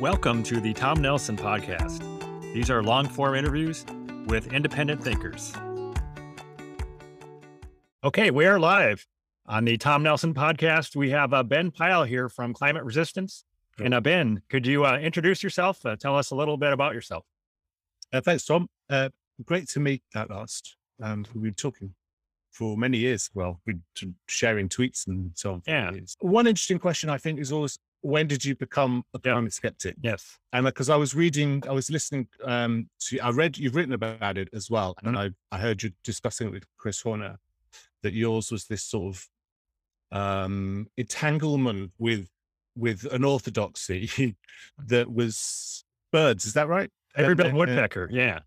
Welcome to the Tom Nelson Podcast. These are long form interviews with independent thinkers. Okay, we are live on the Tom Nelson Podcast. We have uh, Ben Pile here from Climate Resistance. And uh, Ben, could you uh, introduce yourself? Uh, tell us a little bit about yourself. Uh, thanks, Tom. Uh, great to meet at last. Um, we've been talking for many years. Well, we've been sharing tweets and so on. Yeah. One interesting question I think is always when did you become a climate skeptic? Yes. And because I was reading, I was listening um, to, I read, you've written about it as well. And Mhm. I, I heard you discussing it with Chris Horner, that yours was this sort of um, entanglement with, with an orthodoxy that was birds. Is that right? Every Uh, uh, woodpecker. Yeah.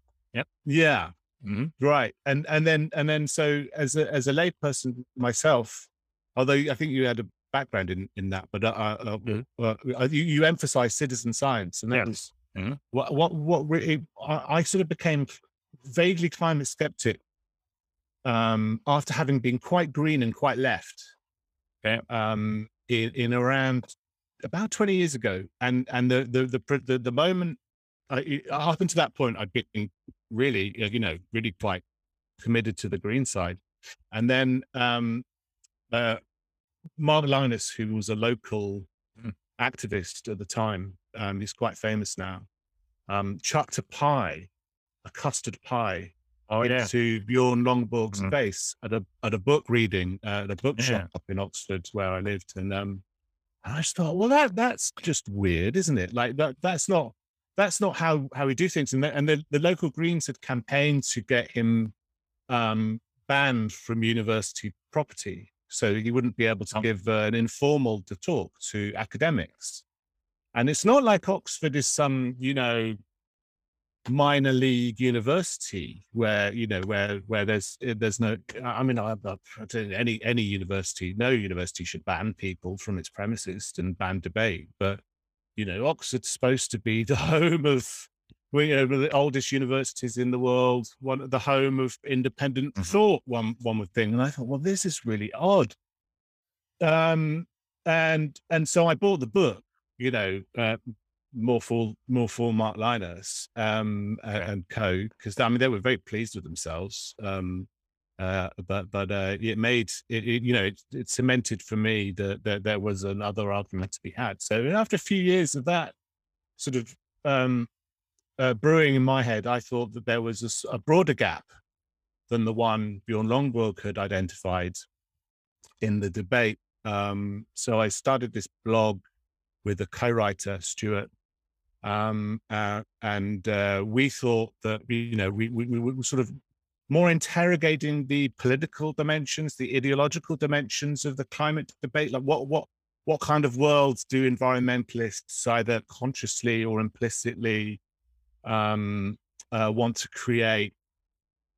Yeah. Mhm. Right. And, and then, and then, so as a, as a layperson myself, although I think you had a background in, in that, but, uh, uh, Mhm. uh, uh, you, you emphasize citizen science and that Yes. was Mhm. what, what, what really, I, I sort of became vaguely climate skeptic, um, after having been quite green and quite left, Okay. um, in, in around about 20 years ago. And, and the, the, the, the, the moment I, up until that point, I'd been really, you know, really quite committed to the green side. And then, um, uh, Mark Lynas, who was a local Mm. activist at the time, um, he's quite famous now, um, chucked a pie, a custard pie, Oh, yeah. into Bjorn Lomborg's Mhm. face at a at a book reading uh, at a bookshop Yeah. up in Oxford where I lived, and um, and I just thought, well, that that's just weird, isn't it? Like that that's not that's not how how we do things. And the, and the, the local Greens had campaigned to get him um, banned from university property, so he wouldn't be able to Oh. give uh, an informal to talk to academics. And it's not like Oxford is some, you know, minor league university where you know where where there's eh, there's no i mean I, I any any university no university should ban people from its premises and ban debate but you know oxford's supposed to be the home of well, you one of the oldest universities in the world one the home of independent Mhm. thought one one would think and i thought well this is really odd um and and so i bought the book you know uh, more for more for Mark Lynas um, a- Okay. and co because I mean they were very pleased with themselves. Um, uh, but but uh, it made it, it you know it, it cemented for me that, that there was another argument to be had. So after a few years of that sort of um, uh, brewing in my head, I thought that there was a broader gap than the one Bjorn Lomborg had identified in the debate. Um, so I started this blog with a co-writer, Stuart, um, uh, and uh, we thought that you know we, we we were sort of more interrogating the political dimensions, the ideological dimensions of the climate debate. Like what what what kind of worlds do environmentalists either consciously or implicitly um, uh, want to create?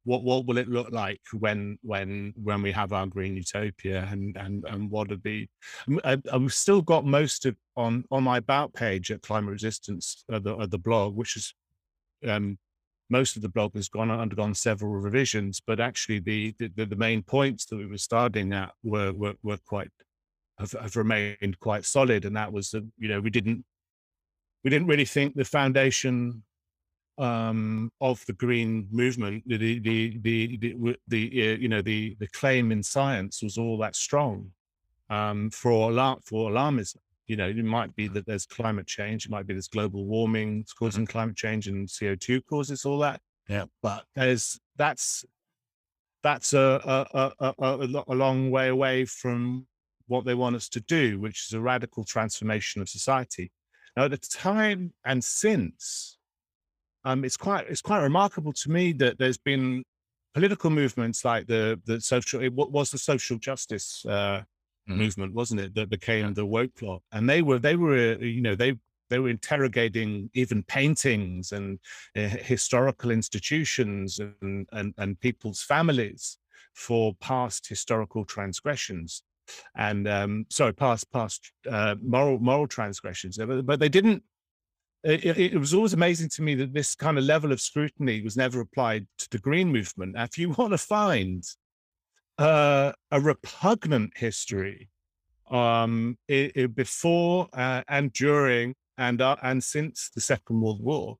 What what will it look like when when when we have our green utopia and and and what would be I, I've still got most of on on my about page at Climate Resistance, uh, the uh, the blog, which is um, most of the blog has gone undergone several revisions, but actually the the, the main points that we were starting at were were, were quite have, have remained quite solid, and that was that you know we didn't we didn't really think the foundation um of the green movement the the the the, the, the uh, you know the the claim in science was all that strong um, for alarm for alarmism. You know, it might be that there's climate change, it might be there's global warming it's causing climate change, and CO two causes all that. Yeah. but there's that's that's a a, a, a, a a long way away from what they want us to do, which is a radical transformation of society. Now, at the time and since, um, it's quite it's quite remarkable to me that there's been political movements like the the social it was the social justice uh, Mhm. movement, wasn't it, that became the woke plot, and they were they were you know they they were interrogating even paintings and uh, historical institutions and, and and people's families for past historical transgressions. And um sorry past past uh, moral moral transgressions. But, but they didn't it, it, it was always amazing to me that this kind of level of scrutiny was never applied to the green movement if you want to find uh, a repugnant history um, i i- before uh, and during and uh, and since the Second World War,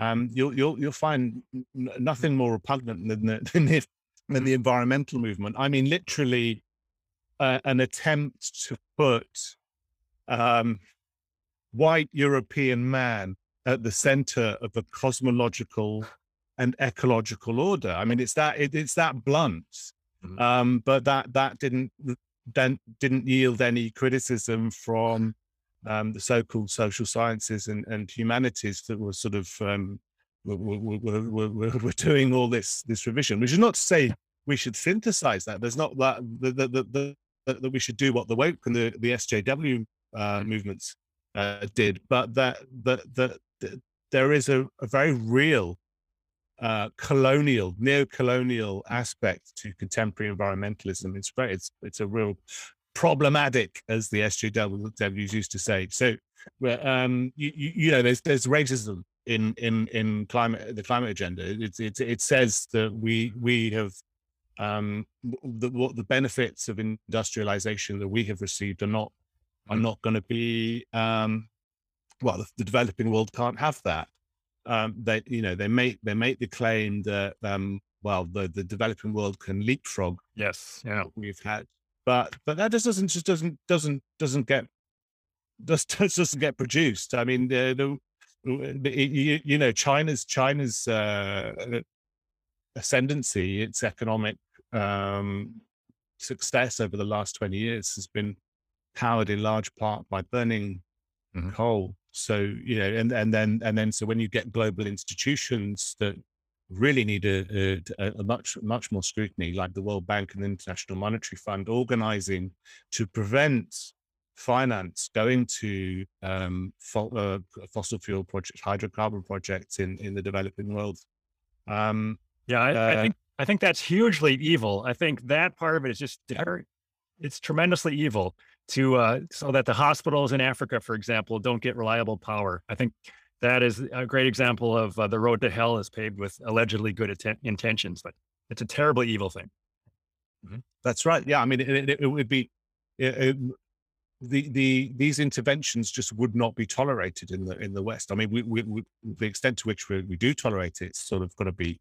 um, you'll you'll you'll find nothing more repugnant than the, than the, than the environmental movement. I mean, literally, uh, an attempt to put um, white European man at the center of a cosmological and ecological order. I mean, it's that it, it's that blunt, mm-hmm. um, but that that didn't then didn't yield any criticism from um, the so-called social sciences and, and humanities that were sort of um, were, were, were, were, doing all this this revision, which is not to say we should synthesize that. There's not that the, the, the, the that we should do what the woke and the, the SJW uh, movements uh, did, but that that that, there is a, a very real uh, colonial, neo-colonial aspect to contemporary environmentalism. It's it's it's a real problematic, as the SJWs used to say. So, um, you, you, you know, there's there's racism in in in climate the climate agenda. It it it says that we we have um the what the benefits of industrialization that we have received are not are not going to be um well the, the, developing world can't have that. Um they you know they make they make the claim that um well the the developing world can leapfrog yes yeah. we've had. But but that just doesn't just doesn't doesn't doesn't get just, just doesn't get produced. I mean, the, the you, you, know China's China's uh, ascendancy, its economic um, success over the last twenty years has been powered in large part by burning mm-hmm. coal. So you know, and and then and then so when you get global institutions that really need a, a, a, much much more scrutiny, like the World Bank and the International Monetary Fund, organizing to prevent finance going to um, fo- uh, fossil fuel projects, hydrocarbon projects in in the developing world. Um, yeah, I, uh, I, think I think that's hugely evil. I think that part of it is just it's tremendously evil to uh, so that the hospitals in Africa, for example, don't get reliable power. I think that is a great example of uh, the road to hell is paved with allegedly good atten- intentions, but it's a terribly evil thing. Mm-hmm. That's right. Yeah, I mean, it, it, it would be it, the the these interventions just would not be tolerated in the in the West. I mean, we, we, we the extent to which we, we do tolerate it, it's sort of got to be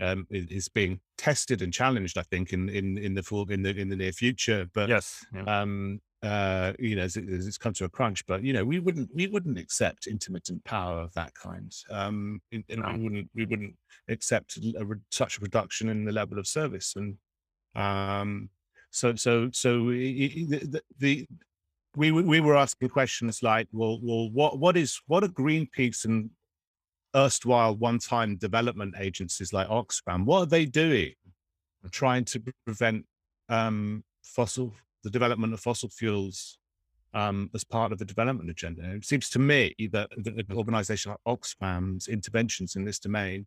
um, is being tested and challenged. I think in in in the full in the in the near future. But yes, yeah. um, uh, you know, as, it, as, it's come to a crunch. But you know, we wouldn't we wouldn't accept intermittent power of that kind. Um, and no. we wouldn't we wouldn't accept a, such a reduction in the level of service. And um, so so so the, the we we were asking questions like, well, well, what what is what are Greenpeace and erstwhile one-time development agencies like Oxfam? What are they doing, trying to prevent um, fossil the development of fossil fuels um, as part of the development agenda. It seems to me that an organization like Oxfam's interventions in this domain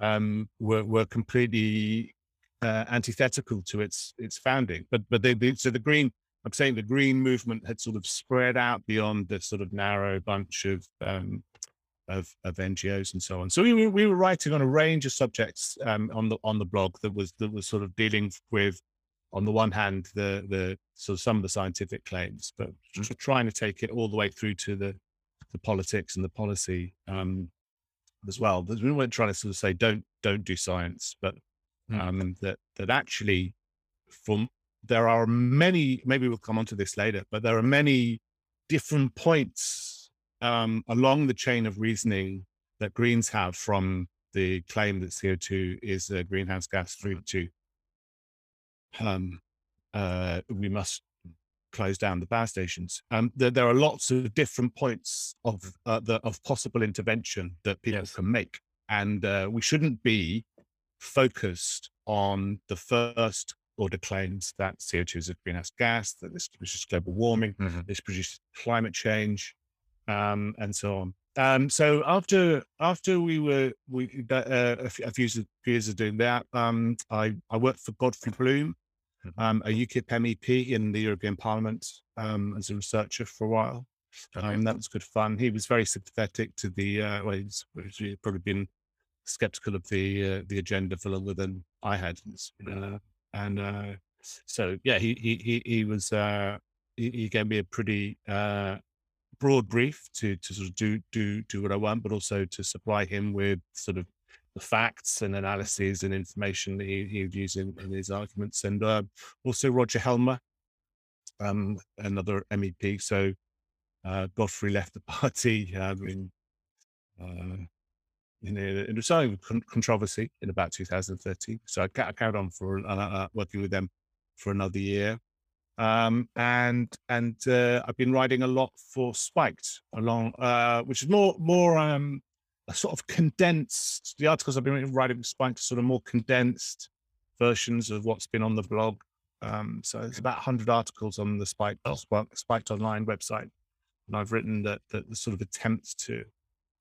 um, were, were completely uh, antithetical to its its founding. But but they, they, so the green I'm saying the green movement had sort of spread out beyond the sort of narrow bunch of um, of, of NGOs and so on. So we were, we were writing on a range of subjects um, on the on the blog that was that was sort of dealing with on the one hand, the the sort of some of the scientific claims, but mm-hmm. trying to take it all the way through to the the politics and the policy um, as well. We weren't trying to sort of say don't don't do science, but mm. um, that that actually, from there are many. Maybe we'll come on to this later, but there are many different points um, along the chain of reasoning that Greens have from the claim that CO2 is a greenhouse gas through to um, uh, we must close down the power stations. Um, there, there, are lots of different points of uh, the, of possible intervention that people yes. can make, and uh, we shouldn't be focused on the first order claims that CO2 is a greenhouse gas, that this produces global warming, mm-hmm. this produces climate change, um, and so on. Um, so after after we were we uh, a, few, a few years of doing that, um, I I worked for Godfrey Bloom. Um, a UKIP MEP in the European Parliament um, as a researcher for a while. Okay. Um, that was good fun. He was very sympathetic to the, uh, well, he's, he's probably been skeptical of the uh, the agenda for longer than I had. Uh, and uh, so, yeah, he he he, he was uh, he, he, gave me a pretty uh, broad brief to to sort of do do do what I want, but also to supply him with sort of the facts and analyses and information that he, he would use in, in his arguments. And uh, also Roger Helmer, um, another MEP. So uh, Godfrey left the party um, in, uh, in, a, in a con- controversy in about 2013. So I, I carried on for uh, working with them for another year. Um, and and uh, I've been writing a lot for Spiked along, uh, which is more more um, sort of condensed. The articles I've been writing for Spiked sort of more condensed versions of what's been on the blog. Um, so it's about 100 articles on the Spiked, oh. Spiked Online website, and I've written that that the sort of attempts to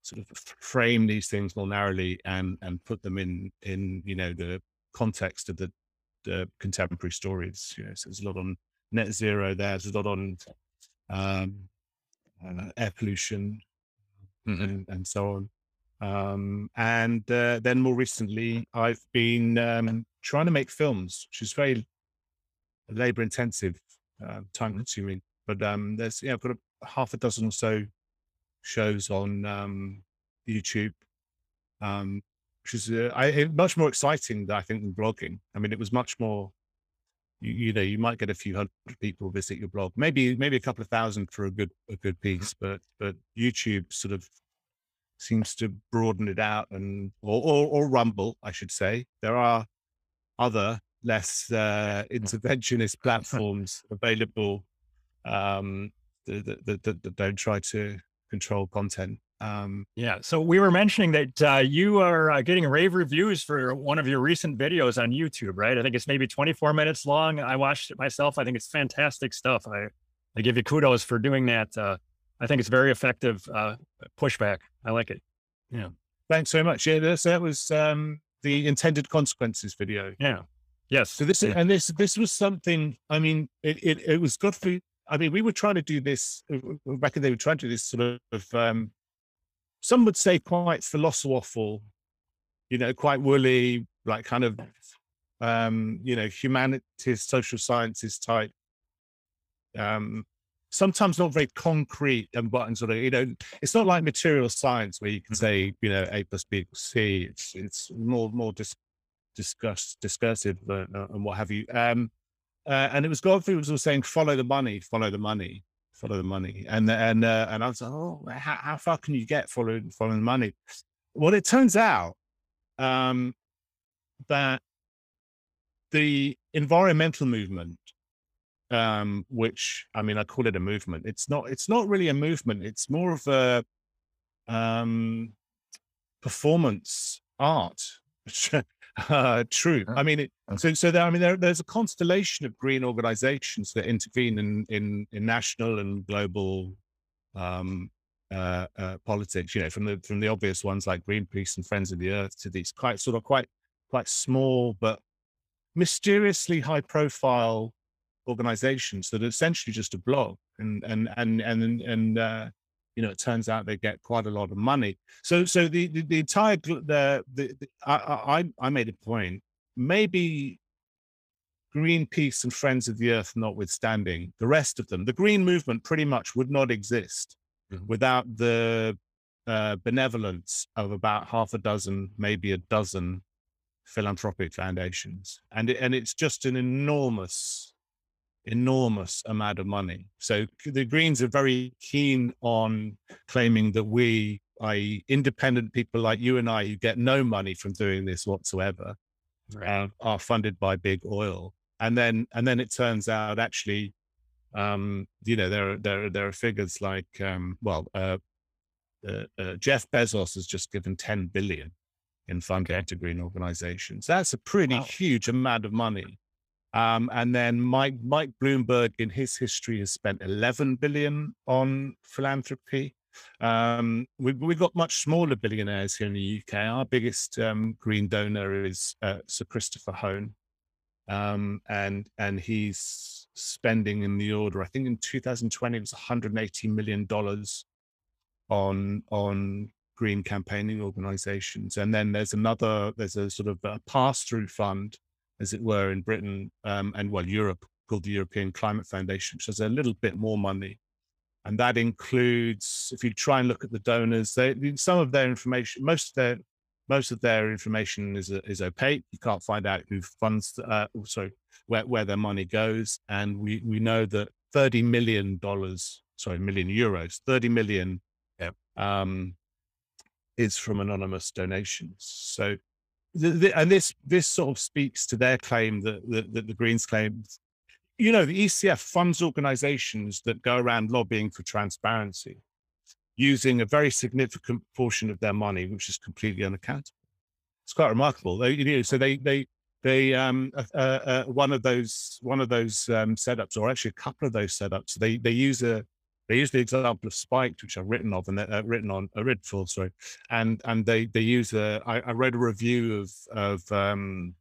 sort of frame these things more narrowly and and put them in in you know the context of the the contemporary stories. You know, so there's a lot on net zero there. There's a lot on um, uh, air pollution mm-hmm. and, and, so on. Um, and uh, then more recently, I've been um, trying to make films, which is very labor intensive, uh, time consuming. But um, there's, yeah, I've got a half a dozen or so shows on um, YouTube, um, which is uh, I, much more exciting, I think, than blogging. I mean, it was much more you, you, know you might get a few hundred people visit your blog maybe maybe a couple of thousand for a good a good piece but but youtube sort of seems to broaden it out and or or, or rumble i should say there are other less uh, interventionist platforms available um that, that, that, that don't try to control content um, yeah. So we were mentioning that uh, you are uh, getting rave reviews for one of your recent videos on YouTube, right? I think it's maybe 24 minutes long. I watched it myself. I think it's fantastic stuff. I, I give you kudos for doing that. I think it's very effective uh, pushback. I like it. Yeah. Thanks so much. Yeah, this, that was um, the intended consequences video. Yeah. Yes. So this yeah. and this this was something. I mean, it it, it was good for. I mean, we were trying to do this back in the day. We were trying to do this sort of um, some would say quite philosophical, you know, quite woolly, like kind of, um, you know, humanities, social sciences type. Um, sometimes not very concrete and but sort of, you know, it's not like material science where you can mm-hmm. say, you know, A plus B equals C. It's it's more more dis- discuss discursive uh, and what have you. Um, uh, and it was Godfrey was saying, follow the money, follow the money follow the money. And and uh, and I was like, oh, how, how far can you get following following the money? Well, it turns out um, that the environmental movement, um, which I mean, I call it a movement. It's not. It's not really a movement. It's more of a um, performance art. uh, true. I mean, it, so so there, I mean, there, there's a constellation of green organizations that intervene in in, in national and global um, uh, uh, politics. You know, from the from the obvious ones like Greenpeace and Friends of the Earth to these quite sort of quite quite small but mysteriously high profile organizations that are essentially just a blog and and and and and uh, you know, it turns out they get quite a lot of money. So, so the the, the entire the, the, the I, I I made a point. Maybe Greenpeace and Friends of the Earth notwithstanding, the rest of them, the green movement pretty much would not exist mm-hmm. without the uh, benevolence of about half a dozen, maybe a dozen philanthropic foundations, and it, and it's just an enormous enormous amount of money. So the Greens are very keen on claiming that we, i.e., independent people like you and I, who get no money from doing this whatsoever, right. uh, are funded by big oil. And then, and then it turns out actually, um, you know, there are there are, there are figures like, um, well, uh, uh, uh Jeff Bezos has just given 10 billion in funding to green organizations. That's a pretty wow. huge amount of money. Um, and then Mike Mike Bloomberg, in his history, has spent 11 billion on philanthropy. Um, we, we've got much smaller billionaires here in the UK. Our biggest um, green donor is uh, Sir Christopher Hohn, um, and and he's spending in the order. I think in 2020 it was 180 million dollars on on green campaigning organizations. And then there's another. There's a sort of a pass through fund as it were, in Britain um, and well, Europe, called the European Climate Foundation, which has a little bit more money. and that includes if you try and look at the donors, they, some of their information, most of their most of their information is is opaque. You can't find out who funds, uh, sorry, where where their money goes, and we we know that thirty million dollars, sorry, million euros, thirty million, yeah. um, is from anonymous donations. So, the, the, and this this sort of speaks to their claim that, that, that the Greens claim you know, the ECF funds organizations that go around lobbying for transparency using a very significant portion of their money, which is completely unaccountable. It's quite remarkable. They, you know, so they, they, they, um, uh, uh, uh, one of those, one of those um, setups, or actually a couple of those setups, they, they use a, they use the example of Spiked, which I've written of and uh, written on, a uh, read full, sorry, and and they they use a. I, I read a review of of um,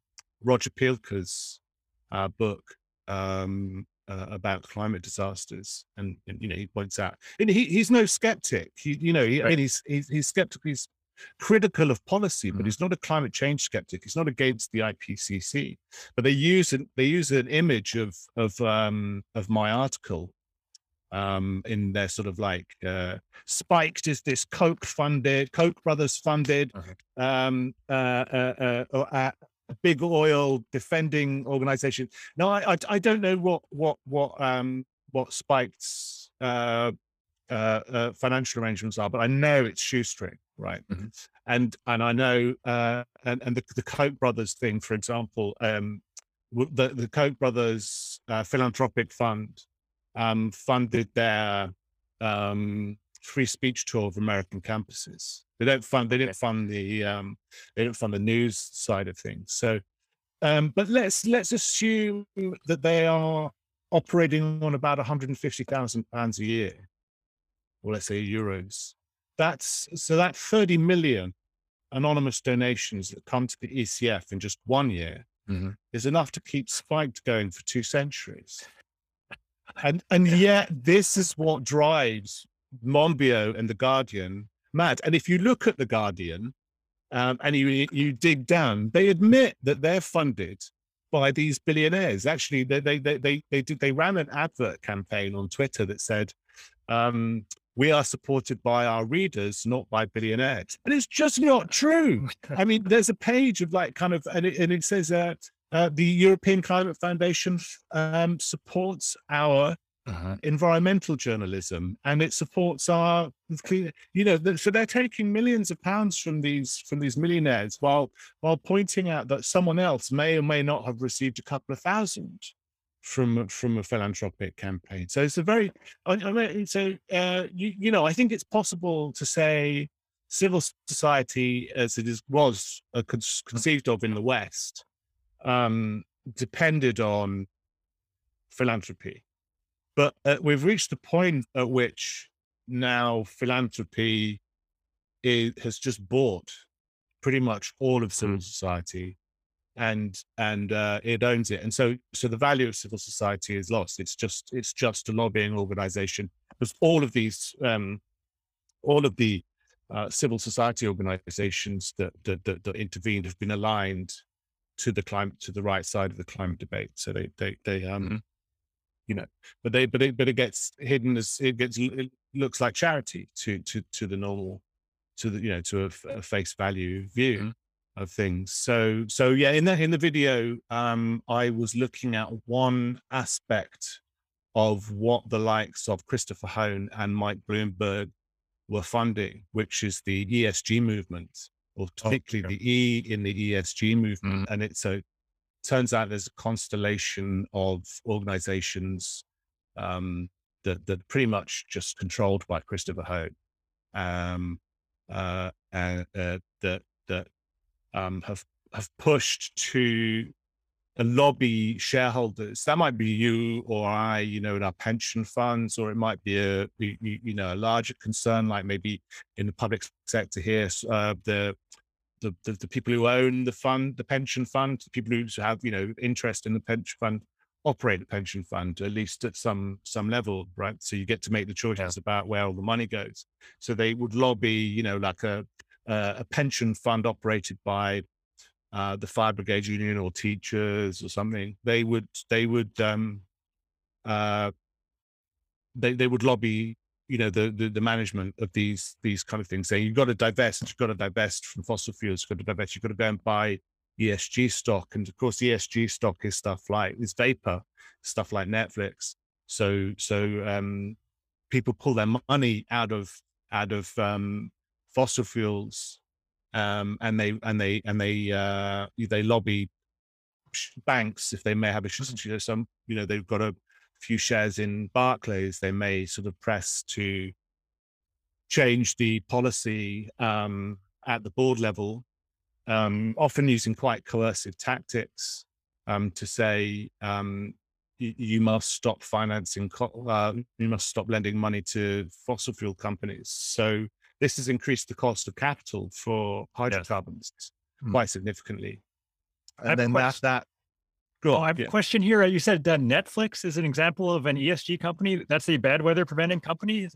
Roger Pielke's uh, book um, uh, about climate disasters, and, and, you know he points out, and he, he's no skeptic. He, you know, he, right. I mean, he's, he's he's skeptical. He's critical of policy, but mm. he's not a climate change skeptic. He's not against the IPCC. But they use an they use an image of of um, of my article um, in their sort of like uh, spiked is this Koch funded, Koch brothers funded, okay. um, uh, uh, uh, uh big oil defending organization. No, I, I, I don't know what what what um what Spiked's uh, financial arrangements are, but I know it's shoestring, right? Mm-hmm. And and I know uh, and and the, the Koch brothers thing, for example, um, the the Koch brothers uh, philanthropic fund um, funded their um, free speech tour of American campuses. They don't fund. They didn't fund the. Um, they didn't fund the news side of things. So, um, but let's let's assume that they are operating on about 150,000 pounds a year, or let's say euros. That's so that 30 million anonymous donations that come to the ECF in just one year mm-hmm. is enough to keep Spiked going for two centuries. And and yet this is what drives Monbiot and the Guardian mad. And if you look at the Guardian um, and you you dig down, they admit that they're funded by these billionaires. Actually, they they they they they, did, they ran an advert campaign on Twitter that said. Um, we are supported by our readers, not by billionaires. And it's just not true. I mean, there's a page of like kind of, and it, and it says uh, uh, the European Climate Foundation um, supports our uh-huh. environmental journalism, and it supports our, you know, so they're taking millions of pounds from these from these millionaires while while pointing out that someone else may or may not have received a couple of thousand from from a philanthropic campaign. So it's a very, I mean, so uh, you you know, I think it's possible to say civil society as it is was uh, conceived of in the West um, depended on philanthropy. But uh, we've reached the point at which now philanthropy is, has just bought pretty much all of civil mm. society and and uh, it owns it. And so so the value of civil society is lost. It's just it's just a lobbying organization. Because all of these um all of the uh, civil society organizations that, that, that that intervened have been aligned to the climate to the right side of the climate debate so they they they um mm-hmm you know, but they, but it, but it gets hidden as it gets, it looks like charity to, to, to the normal, to the, you know, to a, a face value view mm-hmm. of things. So, so yeah, in the, in the video, um, I was looking at one aspect of what the likes of Christopher Hohn and Mike Bloomberg were funding, which is the ESG movement, or oh, particularly oh, the E in the ESG movement. Mm. And it's so turns out there's a constellation of organizations um, that that pretty much just controlled by Christopher Hohn, um, uh, and uh, that that um, have have pushed to lobby shareholders. That might be you or I, you know, in our pension funds, or it might be a you, know a larger concern, like maybe in the public sector here, uh, the the, the, the people who own the fund, the pension fund, the people who have you know interest in the pension fund, operate the pension fund at least at some some level, right? So you get to make the choices about where all the money goes. So they would lobby, you know, like a a pension fund operated by uh, the fire brigade union or teachers or something. They would they would um, uh, they they would lobby you know the, the, the management of these these kind of things. Saying you've got to divest, you've got to divest from fossil fuels, you've got to divest, you've got to go and buy ESG stock, and of course ESG stock is stuff like is vapor, stuff like Netflix. So so um, people pull their money out of out of um, fossil fuels, um, and they and they and they uh, they lobby banks if they may have a you know some you know they've got a few shares in Barclays, they may sort of press to change the policy um, at the board level, um, often using quite coercive tactics um, to say um, you, you, must stop financing, uh, you must stop lending money to fossil fuel companies. So this has increased the cost of capital for hydrocarbons yes. Hmm. quite significantly. And then that, that Cool. Oh, I have yeah. a question here. You said uh, Netflix is an example of an ESG company. That's a bad weather preventing company.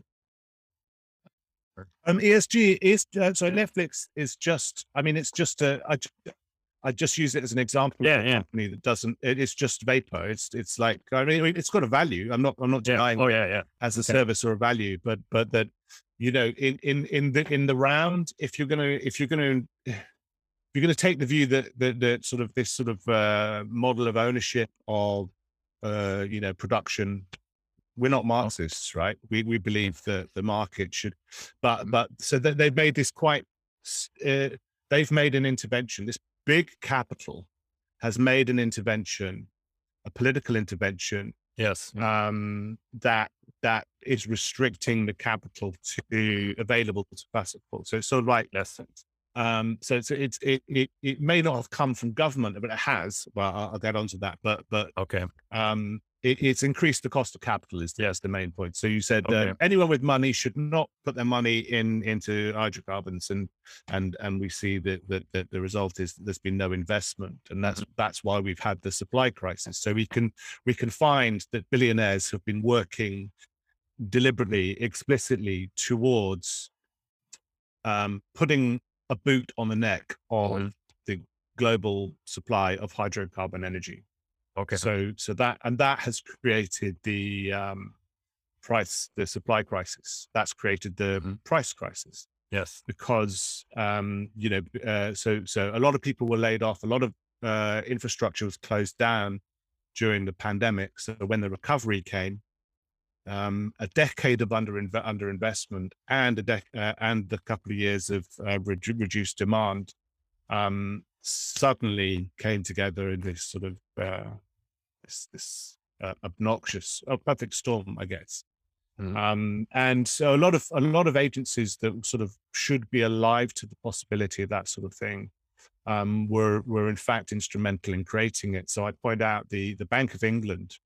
Um, ESG is uh, so Netflix is just. I mean, it's just a. I, I just use it as an example yeah, of a yeah. company that doesn't. It, it's just vapor. It's it's like I mean, it's got a value. I'm not. I'm not denying. Yeah. Oh yeah, yeah. As a okay. service or a value, but but that you know in in in the in the round, if you're gonna if you're gonna if you're going to take the view that, that, that sort of this sort of uh, model of ownership of, uh, you know, production, we're not Marxists, right? We, we believe that the market should, but, mm-hmm. but so that they've made this quite, uh, they've made an intervention. This big capital has made an intervention, a political intervention. Yes. Um, that, that is restricting the capital to available to passive. So it's sort of like, yes um, so it's, it's it, it it may not have come from government, but it has. Well, I'll, I'll get onto that. But but okay, um, it, it's increased the cost of capital. Is yes. the main point. So you said okay. uh, anyone with money should not put their money in into hydrocarbons, and and and we see that that, that the result is there's been no investment, and that's mm-hmm. that's why we've had the supply crisis. So we can we can find that billionaires have been working deliberately, explicitly towards um, putting a boot on the neck of mm-hmm. the global supply of hydrocarbon energy. Okay. So so that and that has created the um, price, the supply crisis. That's created the mm-hmm. price crisis. Yes. Because um, you know, uh, so so a lot of people were laid off. A lot of uh, infrastructure was closed down during the pandemic. So when the recovery came, um, a decade of under underinvestment and a dec- uh, and a couple of years of uh, re- reduced demand um, suddenly came together in this sort of uh, this, this uh, obnoxious, a perfect storm, I guess. Mm-hmm. Um, and so a lot of a lot of agencies that sort of should be alive to the possibility of that sort of thing um, were were in fact instrumental in creating it. So I point out the the Bank of England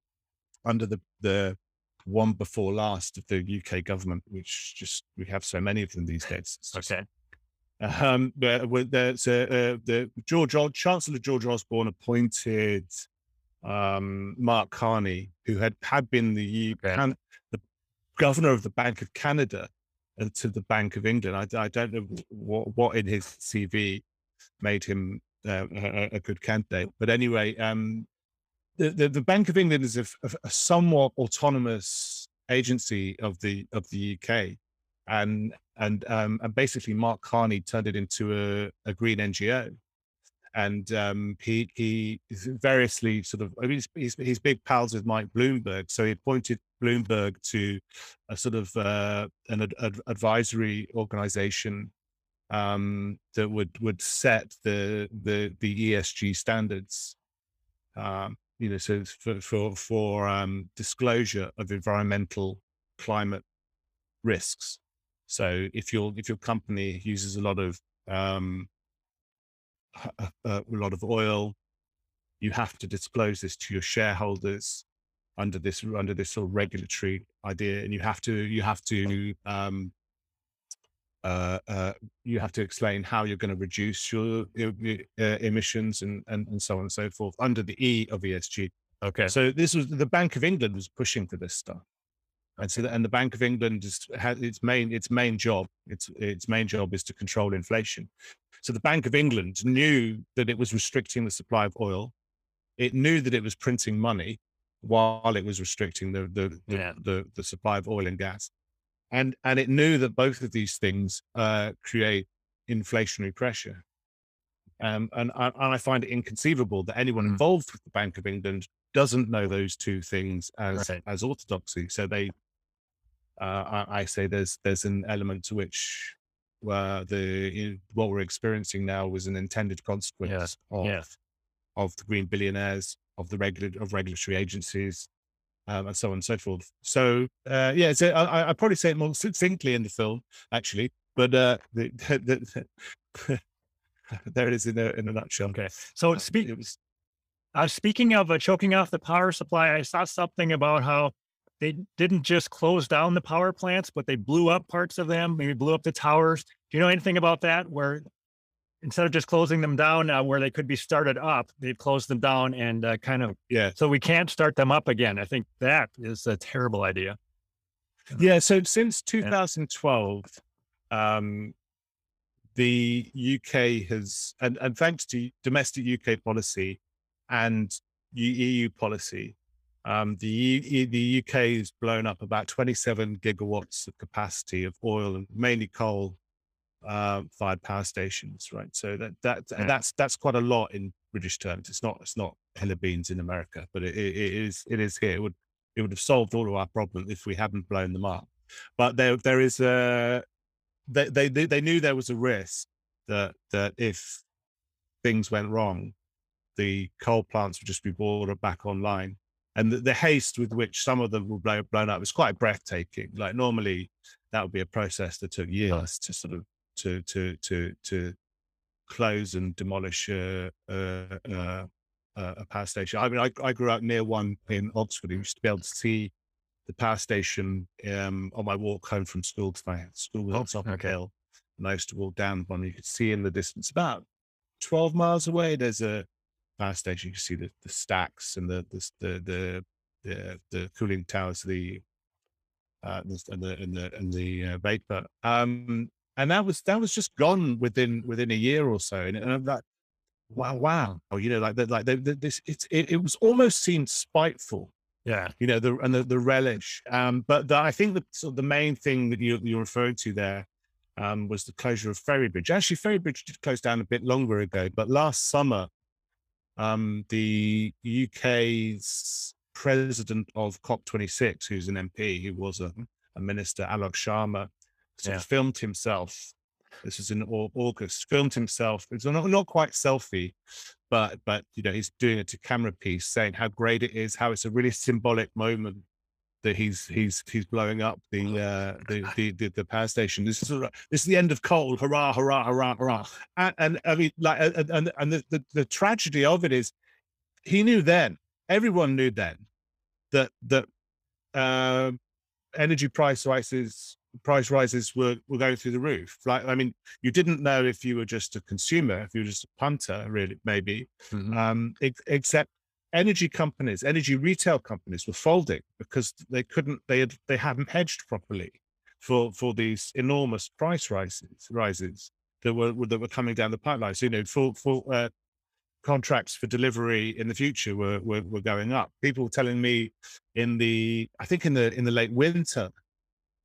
under the the one before last of the UK government, which just we have so many of them these days. okay. Um, but there's uh, uh, the George Chancellor George Osborne appointed um, Mark Carney, who had had been the okay. the governor of the Bank of Canada uh, to the Bank of England. I, I don't know what, what in his CV made him uh, a, a, good candidate, but anyway, um, the, the, Bank of England is a, a, somewhat autonomous agency of the of the UK, and and um, and basically Mark Carney turned it into a, a green NGO, and um, he he variously sort of I mean he's, he's, big pals with Mike Bloomberg, so he appointed Bloomberg to a sort of uh, an ad, ad, advisory organization um, that would would set the the the ESG standards. Um, you know, so for for, for um, disclosure of environmental climate risks. So if your if your company uses a lot of um, a, a lot of oil, you have to disclose this to your shareholders under this under this sort of regulatory idea, and you have to you have to um, uh, uh, you have to explain how you're going to reduce your, your uh, emissions and, and, and so on and so forth under the E of ESG. Okay. So this was the Bank of England was pushing for this stuff. And so, and the Bank of England is had its main its main job its its main job is to control inflation. So the Bank of England knew that it was restricting the supply of oil. It knew that it was printing money while it was restricting the the the, yeah. the, the supply of oil and gas and and it knew that both of these things uh, create inflationary pressure. Um, and, and I find it inconceivable that anyone Mm. involved with the Bank of England doesn't know those two things as Right. as orthodoxy. So they, uh, I, I say there's there's an element to which uh, the what we're experiencing now was an intended consequence of yeah. of the green billionaires, of the regula- of regulatory agencies, um, and so on and so forth. So uh, yeah, so I, I- I probably say it more succinctly in the film, actually, but uh, the, the, there it is in a in a nutshell. Okay. So Uh, speak, was Uh, speaking of uh, choking off the power supply, I saw something about how they didn't just close down the power plants, but they blew up parts of them, maybe blew up the towers. Do you know anything about that? Where instead of just closing them down, uh, where they could be started up, they've closed them down and uh, kind of yeah so we can't start them up again. I think that is a terrible idea. yeah. So since 2012, um, the UK has and and thanks to domestic UK policy and EU policy, um, the the UK has blown up about 27 gigawatts of capacity of oil and mainly coal uh, fired power stations. Right, so that that Yeah. that's that's quite a lot in British terms. It's not it's not hella beans in America, but it, it, it is it is here. It would it would have solved all of our problems if we hadn't blown them up. But there there is a they they they knew there was a risk that that if things went wrong, the coal plants would just be brought back online. And the, the haste with which some of them were blow, blown up was quite breathtaking. Like normally, that would be a process that took years to sort of to to to to close and demolish a a, a, a power station. I mean, I, I grew up near one in Oxford. I used to be able to see the power station um, on my walk home from school because my school was on top of a hill, and I used to walk down one. You could see in the distance about twelve miles away. There's a power station. You can see the, the stacks and the the the the the, the cooling towers, the uh, the- and the and the and the uh, vapor. Um, and that was that was just gone within within a year or so. And, and I'm like, wow, wow. Oh, you know, like that, like the, the, this. It's it, it was almost seemed spiteful Yeah. you know, the and the, the relish. Um, but the, I think the sort of the main thing that you you're referring to there um, was the closure of Ferrybridge. Actually, Ferrybridge did close down a bit longer ago, but last summer, um, the UK's president of COP26, who's an MP, who was a, a minister, Alok Sharma, sort Yeah. of filmed himself. This was in August. Filmed himself. It's not not quite selfie, but but you know he's doing it to camera piece, saying how great it is, how it's a really symbolic moment that he's he's he's blowing up the uh, the, the the the power station. This is this is the end of coal. Hurrah! Hurrah! Hurrah! Hurrah! And, and I mean, like, and and, and the, the the tragedy of it is, he knew then. Everyone knew then that that um energy price rises price rises were were going through the roof. Like, I mean, you didn't know if you were just a consumer, if you were just a punter, really, maybe Mhm. um, ex- except energy companies, energy retail companies were folding because they couldn't, they had, they hadn't hedged properly for for these enormous price rises rises that were that were coming down the pipeline. So you know, for for uh, contracts for delivery in the future were, were were going up. People were telling me in the, I think in the in the late winter.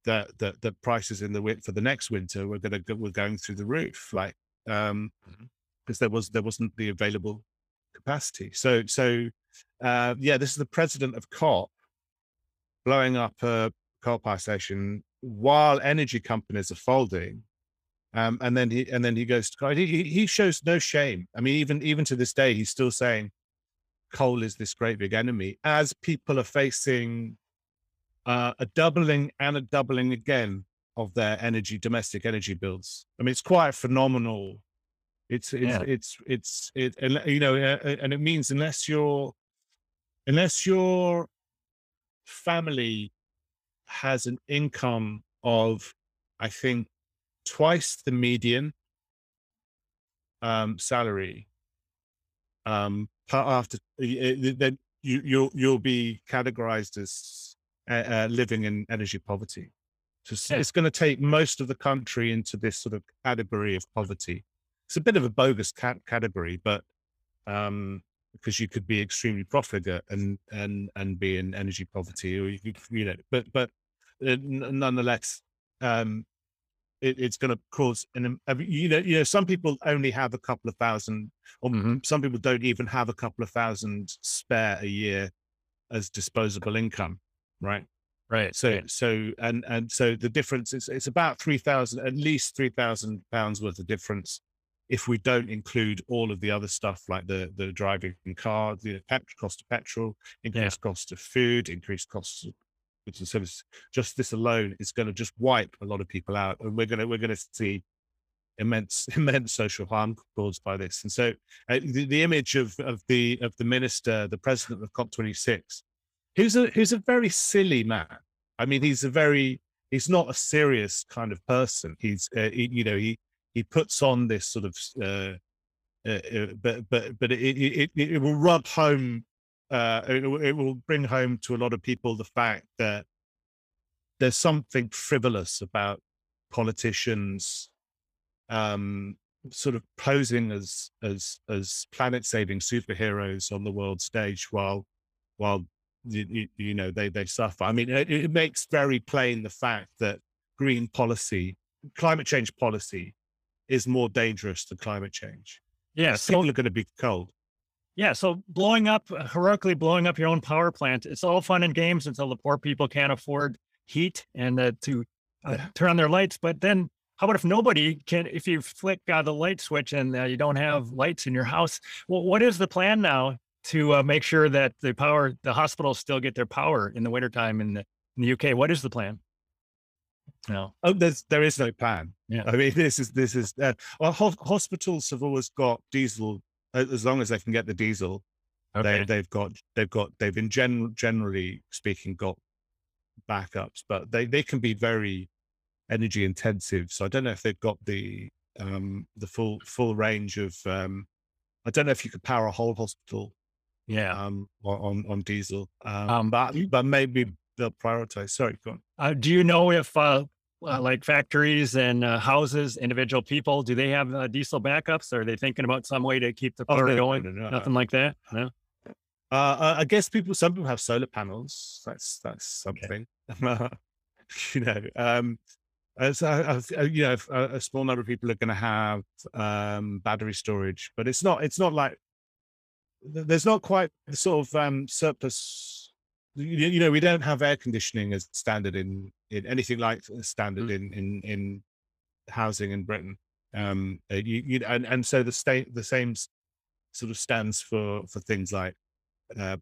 That, that the prices in the win for the next winter were going to were going through the roof, like um, because there was there wasn't the available capacity. So so uh, yeah, this is the president of COP blowing up a coal power station while energy companies are folding. Um, and then he and then he goes to he, he- he shows no shame. I mean, even even to this day, he's still saying coal is this great big enemy as people are facing uh, a doubling and a doubling again of their energy domestic energy bills. I mean, it's quite phenomenal. It's it's Yeah. it's it's it and you know uh, uh, and it means unless you're unless your family has an income of I think twice the median um salary um after uh, then you you'll you'll be categorized as uh, uh, living in energy poverty so it's, Yeah. it's going to take most of the country into this sort of category of poverty it's a bit of a bogus cat- category but um because you could be extremely profligate and and and be in energy poverty or you could you know but but uh, nonetheless um, it, it's going to cause an you know you know some people only have a couple of thousand, or mm-hmm. some people don't even have a couple of thousand spare a year as disposable income, right? Right. So right. so and and so the difference is it's about three thousand, at least three thousand pounds worth of difference if we don't include all of the other stuff like the the driving car, the cost of petrol, increased yeah. cost of food, increased costs of goods and services. Just this alone is going to just wipe a lot of people out, and we're going to we're going to see immense immense social harm caused by this. And so uh, the, the image of of the of the minister, the president of COP26, who's a who's a very silly man. I mean, he's a very he's not a serious kind of person. He's uh, he, you know he he puts on this sort of uh, uh, uh, but but but it, it it will rub home uh, it, it will bring home to a lot of people the fact that there's something frivolous about politicians um, sort of posing as as as planet saving superheroes on the world stage while while you, you know they they suffer i mean it, it makes very plain the fact that green policy climate change policy is more dangerous than climate change. Yeah, so, people are going to be cold. Yeah, so blowing up heroically blowing up your own power plant, it's all fun and games until the poor people can't afford heat and uh, to uh, turn on their lights. But then, how about if nobody can? If you flick uh, the light switch and uh, you don't have lights in your house, well, what is the plan now to uh, make sure that the power, the hospitals still get their power in the wintertime in the in the UK? What is the plan? No. Oh, there's there is no plan. Yeah. I mean, this is this is uh, well, ho- hospitals have always got diesel as long as they can get the diesel. Okay. They, they've got they've got they've in gen- generally speaking got backups, but they they can be very energy intensive. So I don't know if they've got the um the full full range of um I don't know if you could power a whole hospital yeah um on on diesel um, um but but maybe they'll prioritize sorry go on uh, do you know if uh uh, like factories and uh, houses, individual people, do they have uh, diesel backups? Or Are they thinking about some way to keep the power oh, going? No, no, Nothing like that. No. Uh, I guess people, some people have solar panels. That's that's something. Okay. you know, um, as uh, you know, a, a, small number of people are going to have um, battery storage, but it's not. It's not like there's not quite the sort of um, surplus you, you know, we don't have air conditioning as standard in, in anything like standard mm. in, in, in housing in Britain. Um, uh, you, you, and, and so the state, the same sort of stands for, for things like, uh,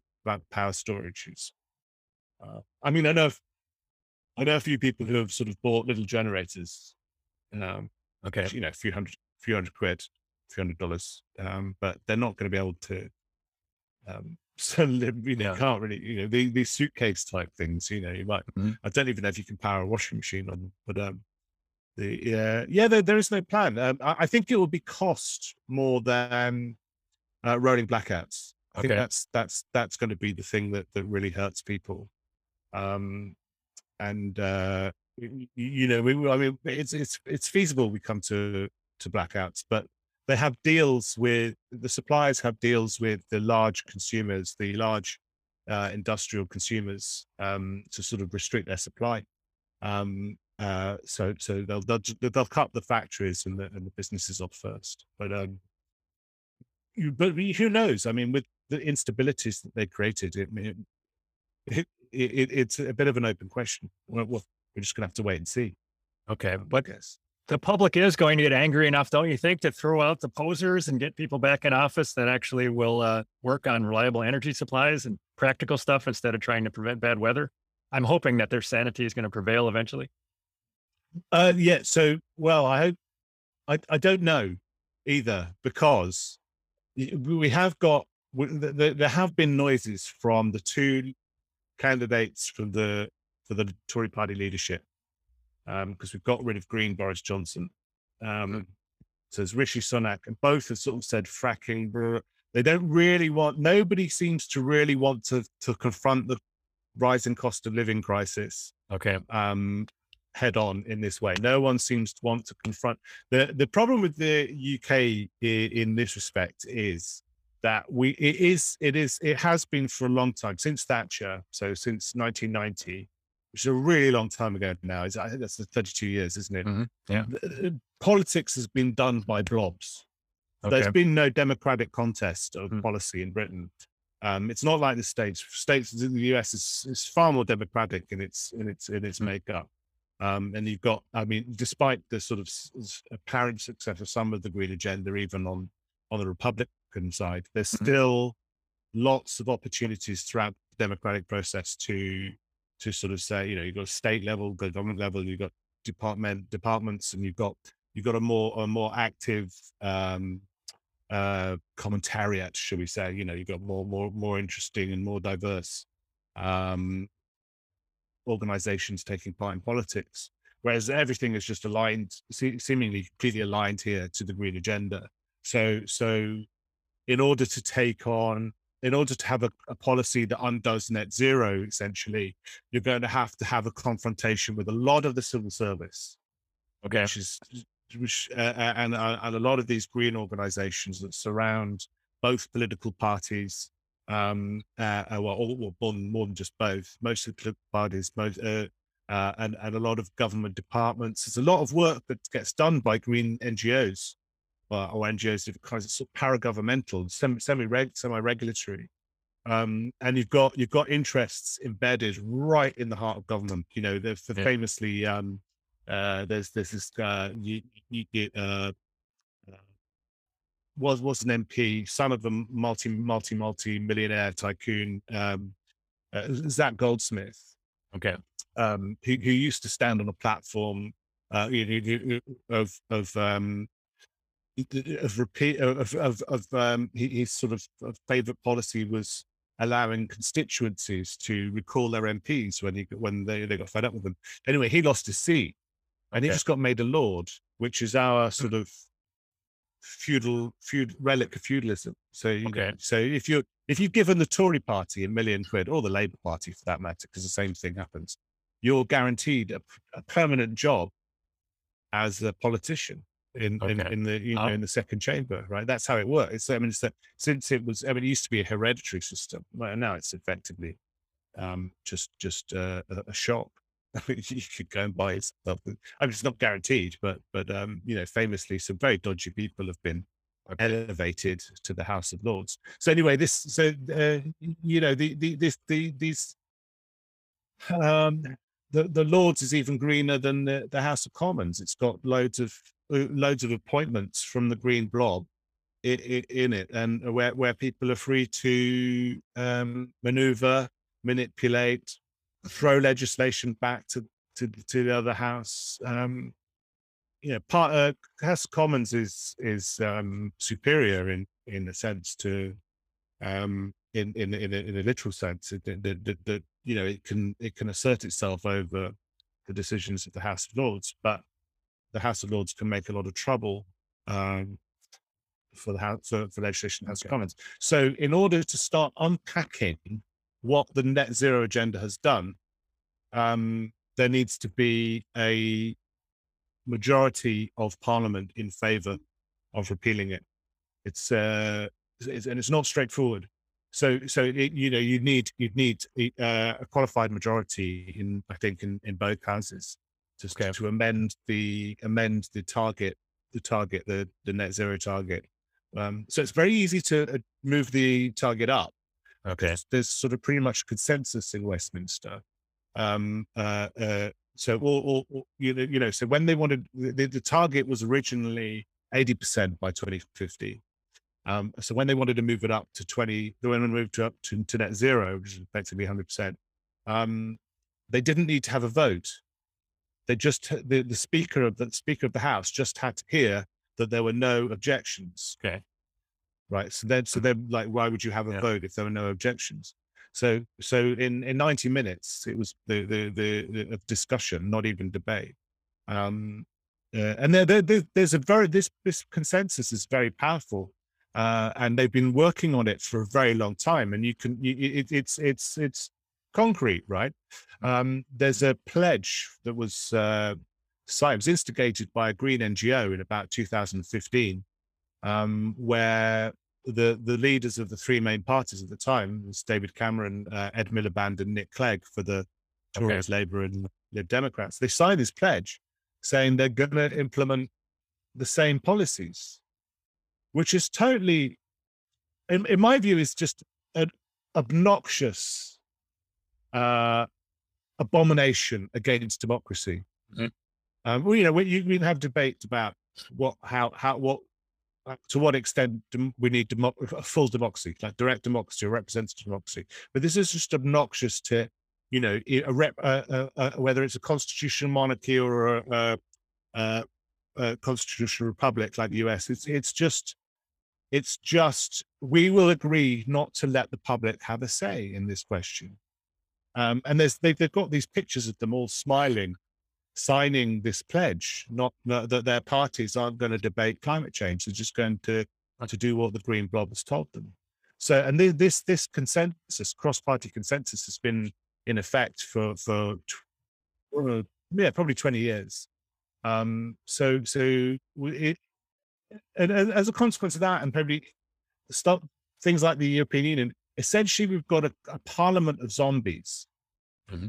power storage. Uh, I mean, I know, I know a few people who have sort of bought little generators. Um, okay. You know, a few hundred, few hundred quid, a few hundred dollars. Um, but they're not going to be able to, um, so you know, yeah. can't really, you know, the, these suitcase type things, you know, you might, mm-hmm. I don't even know if you can power a washing machine on but, um, the, yeah, yeah, there, there is no plan. Um, I, I, think it will be cost more than, uh, rolling blackouts. I okay. think that's, that's, that's going to be the thing that, that really hurts people. Um, and, uh, you, you know, we, I mean, it's, it's, it's feasible we come to, to blackouts, but they have deals with the suppliers have deals with the large consumers, the large uh, industrial consumers um, to sort of restrict their supply. Um, uh, so so they'll, they'll they'll cut the factories and the and the businesses off first. But um, you, but who knows? I mean, with the instabilities that they created, it, it, it, it it's a bit of an open question. We're, we're just gonna have to wait and see. Okay, um, but the public is going to get angry enough, don't you think, to throw out the posers and get people back in office that actually will uh, work on reliable energy supplies and practical stuff instead of trying to prevent bad weather? I'm hoping that their sanity is going to prevail eventually. Uh, yeah. So, well, I hope, I, I don't know either because we have got, there have been noises from the two candidates from the, for the Tory party leadership because um, we've got rid of Green Boris Johnson. Um, mm. so there's Rishi Sunak, and both have sort of said fracking. Blah, they don't really want. Nobody seems to really want to to confront the rising cost of living crisis. Okay. Um, head on in this way. No one seems to want to confront the the problem with the UK in this respect is that we it is it is it has been for a long time since Thatcher, so since 1990 which is a really long time ago now. Is I think that's 32 years, isn't it? Mm-hmm. Yeah. Politics has been done by blobs. Okay. There's been no democratic contest of mm. policy in Britain. Um, it's not like the states. States in the US is, is far more democratic in its in its in its mm. makeup. Um, and you've got, I mean, despite the sort of apparent success of some of the green agenda, even on on the Republican side, there's mm-hmm. still lots of opportunities throughout the democratic process to to sort of say, you know, you've got state level, government level, you've got department departments, and you've got you've got a more a more active um, uh, commentariat, should we say? You know, you've got more more more interesting and more diverse um, organizations taking part in politics, whereas everything is just aligned, seemingly completely aligned here to the green agenda. So so, in order to take on in order to have a, a, policy that undoes net zero, essentially, you're going to have to have a confrontation with a lot of the civil service. Okay. Which is, which, uh, uh and, uh, and a lot of these green organizations that surround both political parties, um, uh, uh well, more, than, more than just both, most of the political parties, most, uh, uh, and, and a lot of government departments. There's a lot of work that gets done by green NGOs uh, or NGOs, different kinds of sort of paragovernmental, semi semi regulatory, um, and you've got you've got interests embedded right in the heart of government. You know, the, yeah. famously um, uh, there's there's this uh, you, you uh, uh, was was an MP, son of a multi multi multi millionaire tycoon, um, uh, Zac Goldsmith. Okay, um, who, who used to stand on a platform uh, of of um, of repeat of of, of um, his sort of, of favorite policy was allowing constituencies to recall their MPs when he when they, they got fed up with them. Anyway, he lost his seat, and he just got made a lord, which is our hmm. sort of feudal feud relic of feudalism. So you okay. so if you're if you've given the Tory party a million quid, or the Labour Party for that matter, because the same thing happens, you're guaranteed a, a permanent job as a politician in, okay. in, in the you know oh. in the second chamber, right? That's how it works. I mean, it's that since it was, I mean, it used to be a hereditary system. Well, now it's effectively um, just just uh, a, shop. you could go and buy it. I mean, it's not guaranteed, but but um, you know, famously, some very dodgy people have been okay. elevated to the House of Lords. So anyway, this so uh, you know the the this the these um the the Lords is even greener than the, the House of Commons. It's got loads of uh, loads of appointments from the Green Blob in, in it, and where where people are free to um, maneuver, manipulate, throw legislation back to to, to the other house. Um, you know, part uh, House Commons is is um, superior in in a sense to um, in in in a, in a literal sense. That you know it can it can assert itself over the decisions of the House of Lords, but the House of Lords can make a lot of trouble um, for the House for, for legislation House okay. of Commons. So, in order to start unpacking what the net zero agenda has done, um, there needs to be a majority of Parliament in favour of repealing it. It's, uh, it's, and it's not straightforward. So, so it, you know, you need you need uh, a qualified majority in, I think, in, in both houses to, okay. to amend the amend the target, the target, the the net zero target. Um, so it's very easy to uh, move the target up. Okay, there's, sort of pretty much consensus in Westminster. Um, uh, uh, so, or, or, you know, you know, so when they wanted the, the target was originally eighty percent by 2050. Um, so when they wanted to move it up to 20, they wanted to move to up to, to net zero, which is effectively 100%. Um, they didn't need to have a vote they just the, the speaker of the speaker of the house just had to hear that there were no objections. Okay. Right. So then so then like why would you have a yeah. vote if there were no objections? So so in in 90 minutes it was the the the, the discussion, not even debate. Um uh, and there, there, there's a very this this consensus is very powerful, uh, and they've been working on it for a very long time. And you can, you, it, it's it's it's concrete, right? Um, there's a pledge that was uh, signed, was instigated by a green NGO in about 2015, um, where the the leaders of the three main parties at the time was David Cameron, uh, Ed Miliband, and Nick Clegg for the Tories, okay. Labour, and Lib Democrats. They signed this pledge saying they're going to implement the same policies, which is totally, in, in my view, is just an obnoxious uh, abomination against democracy. Mm-hmm. Um, well, you know, we, you can have debates about what, how, how, what, uh, to what extent we need demo- a full democracy, like direct democracy or representative democracy. But this is just obnoxious to, you know, a rep, uh, uh, uh, whether it's a constitutional monarchy or a, a, a, constitutional republic like the US. It's it's just, it's just we will agree not to let the public have a say in this question. Um, and there's they, they've got these pictures of them all smiling signing this pledge, not, not that their parties aren't going to debate climate change. They're just going to to do what the Green Blob has told them. So, and this this consensus, cross-party consensus, has been in effect for for uh, yeah probably twenty years. Um, so so it, and as a consequence of that, and probably stop things like the European Union, essentially we've got a, a parliament of zombies. Mm-hmm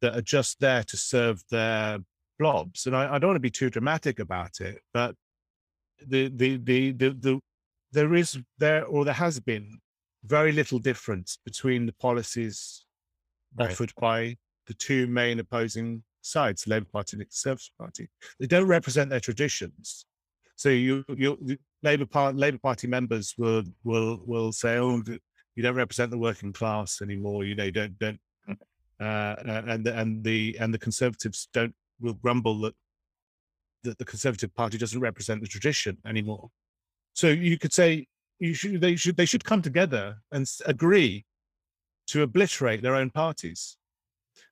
that are just there to serve their blobs. And I, I don't want to be too dramatic about it, but the, the, the, the, the, there is there, or there has been very little difference between the policies right. offered by the two main opposing sides, the Labour Party and the Conservative Party. They don't represent their traditions. So you, you, Labour Party, Labour Party members will will will say, "Oh, you don't represent the working class anymore. You know, you don't don't uh, and the, and the and the Conservatives don't will grumble that that the Conservative Party doesn't represent the tradition anymore. So you could say you should they should they should come together and agree to obliterate their own parties.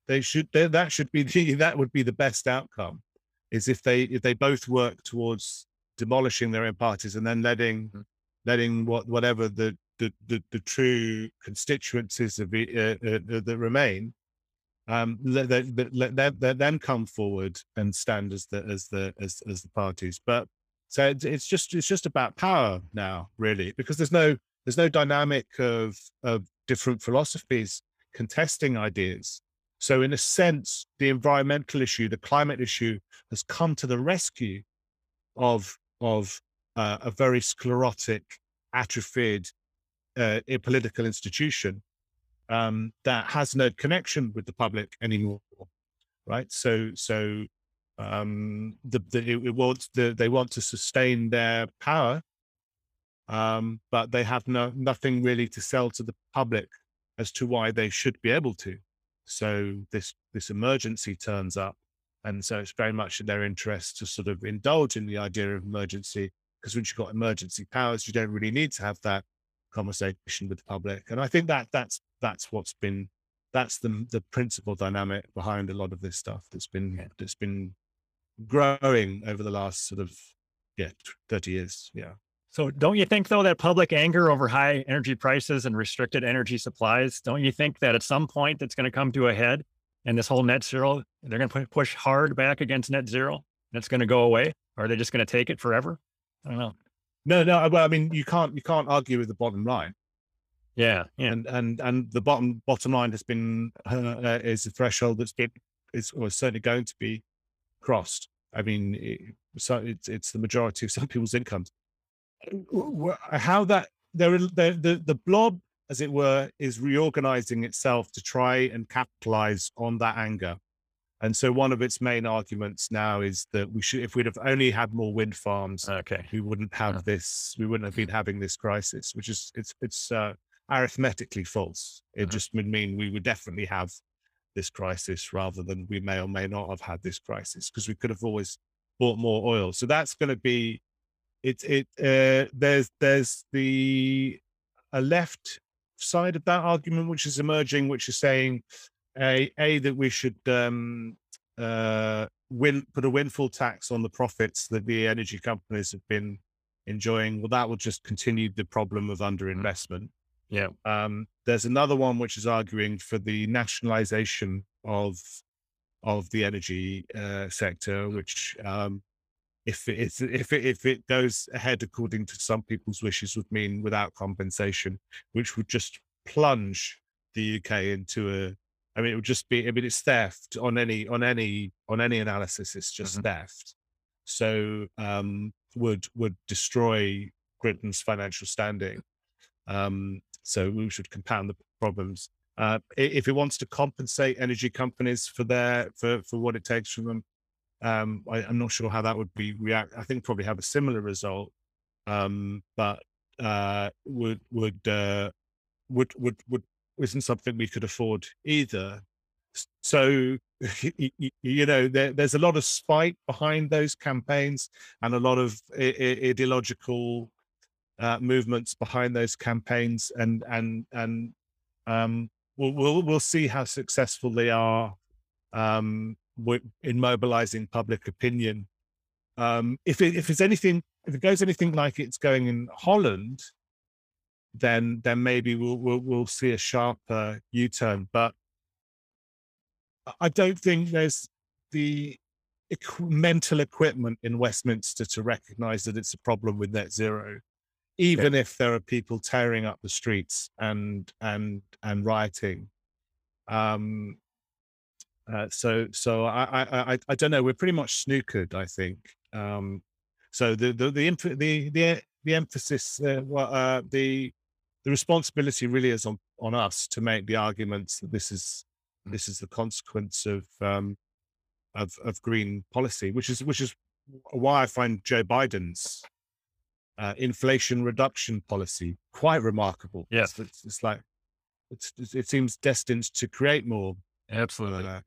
They should they, that should be the, that would be the best outcome is if they if they both work towards demolishing their own parties and then letting mm-hmm. letting what whatever the the, the, the true constituencies of uh, uh, uh, that remain um, let, let, let, let, them come forward and stand as the as the as, as the parties. But so it's, it's just it's just about power now, really, because there's no there's no dynamic of of different philosophies contesting ideas. So in a sense, the environmental issue, the climate issue, has come to the rescue of of uh, a very sclerotic, atrophied uh, a political institution um, that has no connection with the public anymore, right? So, so um, the, the it, wants the, they want to sustain their power, um, but they have no nothing really to sell to the public as to why they should be able to. So this this emergency turns up, and so it's very much in their interest to sort of indulge in the idea of emergency because once you've got emergency powers, you don't really need to have that conversation with the public. And I think that that's that's what's been that's the the principal dynamic behind a lot of this stuff that's been yeah. that's been growing over the last sort of yeah 30 years yeah so don't you think though that public anger over high energy prices and restricted energy supplies don't you think that at some point it's going to come to a head and this whole net zero they're going to push hard back against net zero and it's going to go away or are they just going to take it forever i don't know no, no. Well, I mean, you can't you can't argue with the bottom line. Yeah, yeah. And and and the bottom bottom line has been uh, uh is a threshold that's been is certainly going to be crossed. I mean, it, so it's it's the majority of some people's incomes. How that there the the the blob, as it were, is reorganizing itself to try and capitalize on that anger and so one of its main arguments now is that we should, if we'd have only had more wind farms, okay, we wouldn't have yeah. this, we wouldn't have been having this crisis, which is it's it's uh, arithmetically false. It mm-hmm. just would mean we would definitely have this crisis rather than we may or may not have had this crisis because we could have always bought more oil. So that's going to be it. It uh, there's there's the a left side of that argument which is emerging, which is saying a a that we should um, uh, win put a windfall tax on the profits that the energy companies have been enjoying. Well, that will just continue the problem of mm-hmm. underinvestment. Yeah. Um, there's another one which is arguing for the nationalization of of the energy uh, sector, which um, if it, if it, if it goes ahead according to some people's wishes, would mean without compensation, which would just plunge the UK into a I mean, it would just be. I mean, it's theft on any on any on any analysis. It's just mm-hmm. theft. So um, would would destroy Britain's financial standing. Um, so we should compound the problems. Uh, if it wants to compensate energy companies for their for for what it takes from them, um, I, am not sure how that would be react. I think probably have a similar result, um, but uh, would would uh, would would would isn't something we could afford either. So you know there, there's a lot of spite behind those campaigns and a lot of ideological uh, movements behind those campaigns, and and and um, we'll, we'll we'll see how successful they are um, in mobilizing public opinion. Um, if it, if it's anything, if it goes anything like it's going in Holland, then then maybe we'll we'll, we'll see a sharper U-turn. But I don't think there's the mental equipment in Westminster to recognize that it's a problem with net zero, even yeah. if there are people tearing up the streets and and and rioting. Um, uh, so so I, I I don't know. We're pretty much snookered, I think. Um, so the the the the the, the emphasis, uh, well, uh, the the responsibility really is on on us to make the arguments that this is mm. this is the consequence of um, of of green policy, which is which is why I find Joe Biden's uh, inflation reduction policy quite remarkable. Yes, it's, it's, it's like it's, it seems destined to create more absolutely uh,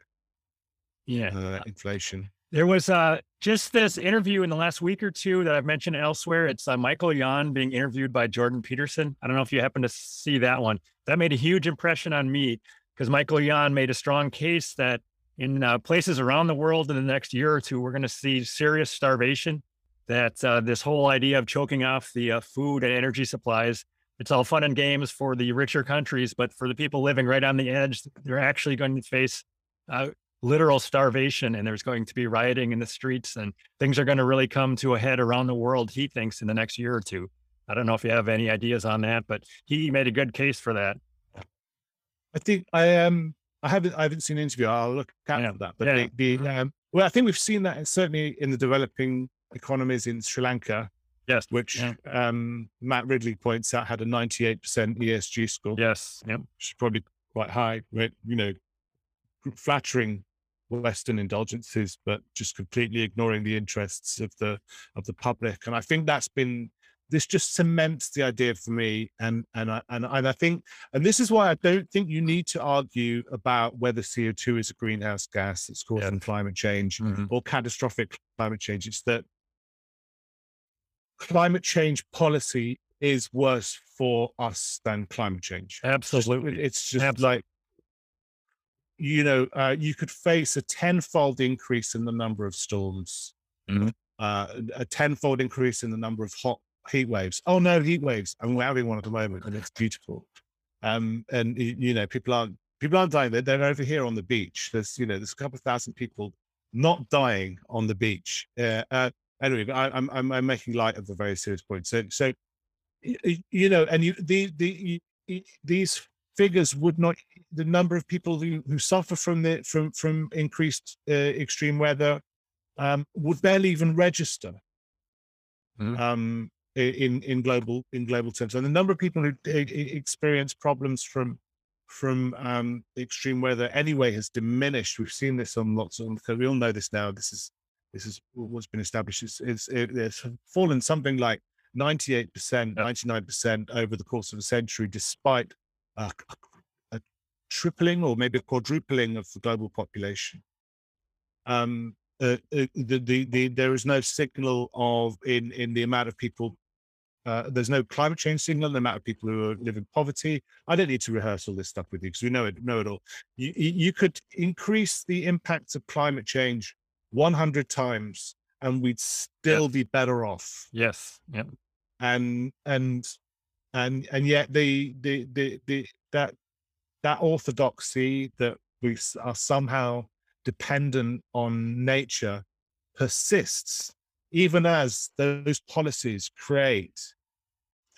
yeah uh, inflation. There was uh, just this interview in the last week or two that I've mentioned elsewhere. It's uh, Michael Yon being interviewed by Jordan Peterson. I don't know if you happen to see that one. That made a huge impression on me because Michael Yon made a strong case that in uh, places around the world in the next year or two, we're going to see serious starvation. That uh, this whole idea of choking off the uh, food and energy supplies, it's all fun and games for the richer countries, but for the people living right on the edge, they're actually going to face uh, literal starvation and there's going to be rioting in the streets and things are going to really come to a head around the world, he thinks, in the next year or two. I don't know if you have any ideas on that, but he made a good case for that. I think I am. Um, I haven't. I haven't seen an interview. I'll look at yeah. that. But yeah. the, the um, well, I think we've seen that certainly in the developing economies in Sri Lanka. Yes, which yeah. um, Matt Ridley points out had a 98% ESG score. Yes, yeah, which is probably quite high. But, You know, flattering Western indulgences, but just completely ignoring the interests of the of the public. And I think that's been this just cements the idea for me. And and I and, and I think and this is why I don't think you need to argue about whether CO two is a greenhouse gas that's causing yeah. climate change mm-hmm. or catastrophic climate change. It's that climate change policy is worse for us than climate change. Absolutely. It's just Absolutely. like you know, uh, you could face a tenfold increase in the number of storms, mm-hmm. uh, a tenfold increase in the number of hot heat waves. Oh no, heat waves! I mean, we're having one at the moment, and it's beautiful. Um, and you know, people aren't people aren't dying. They're, they're over here on the beach. There's you know, there's a couple of thousand people not dying on the beach. Uh, uh, anyway, I, am I'm, I'm making light of the very serious point. So so you know, and you the the these figures would not the number of people who, who suffer from the from from increased uh, extreme weather um, would barely even register mm. um, in in global in global terms. And the number of people who experience problems from from um, extreme weather anyway has diminished. We've seen this on lots of because we all know this now. This is this is what's been established. It's, it's, it's fallen something like 98%, 99% over the course of a century, despite a tripling or maybe quadrupling of the global population. Um, uh, uh, the, the, the, there is no signal of in, in the amount of people. Uh, there's no climate change signal in the amount of people who live in poverty. I don't need to rehearse all this stuff with you because we know it, know it all. You, you could increase the impacts of climate change 100 times, and we'd still yep. be better off. Yes. Yep. And and and and yet the the the, the that that orthodoxy that we are somehow dependent on nature persists even as those policies create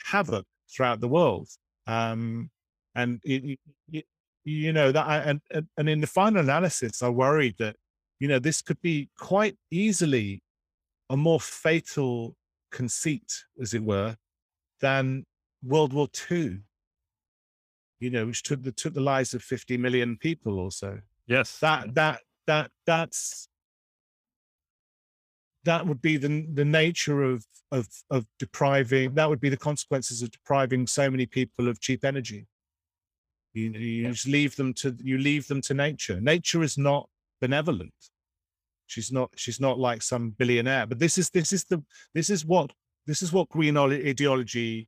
havoc throughout the world um, and it, it, you know that, I, and and in the final analysis, I worried that you know this could be quite easily a more fatal conceit, as it were, than World War II. You know, which took the took the lives of fifty million people or so. Yes, that that that that's that would be the the nature of of of depriving. That would be the consequences of depriving so many people of cheap energy. You, you yeah. just leave them to you leave them to nature. Nature is not benevolent. She's not she's not like some billionaire. But this is this is the this is what this is what green ideology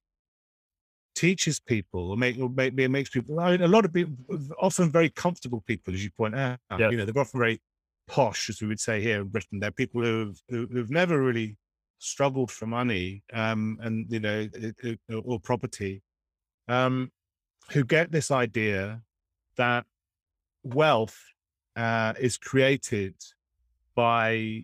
teaches people or make or make, makes people I mean, a lot of people often very comfortable people as you point out yeah. you know they're often very posh as we would say here in britain they're people who've who've never really struggled for money um and you know or property um who get this idea that wealth uh, is created by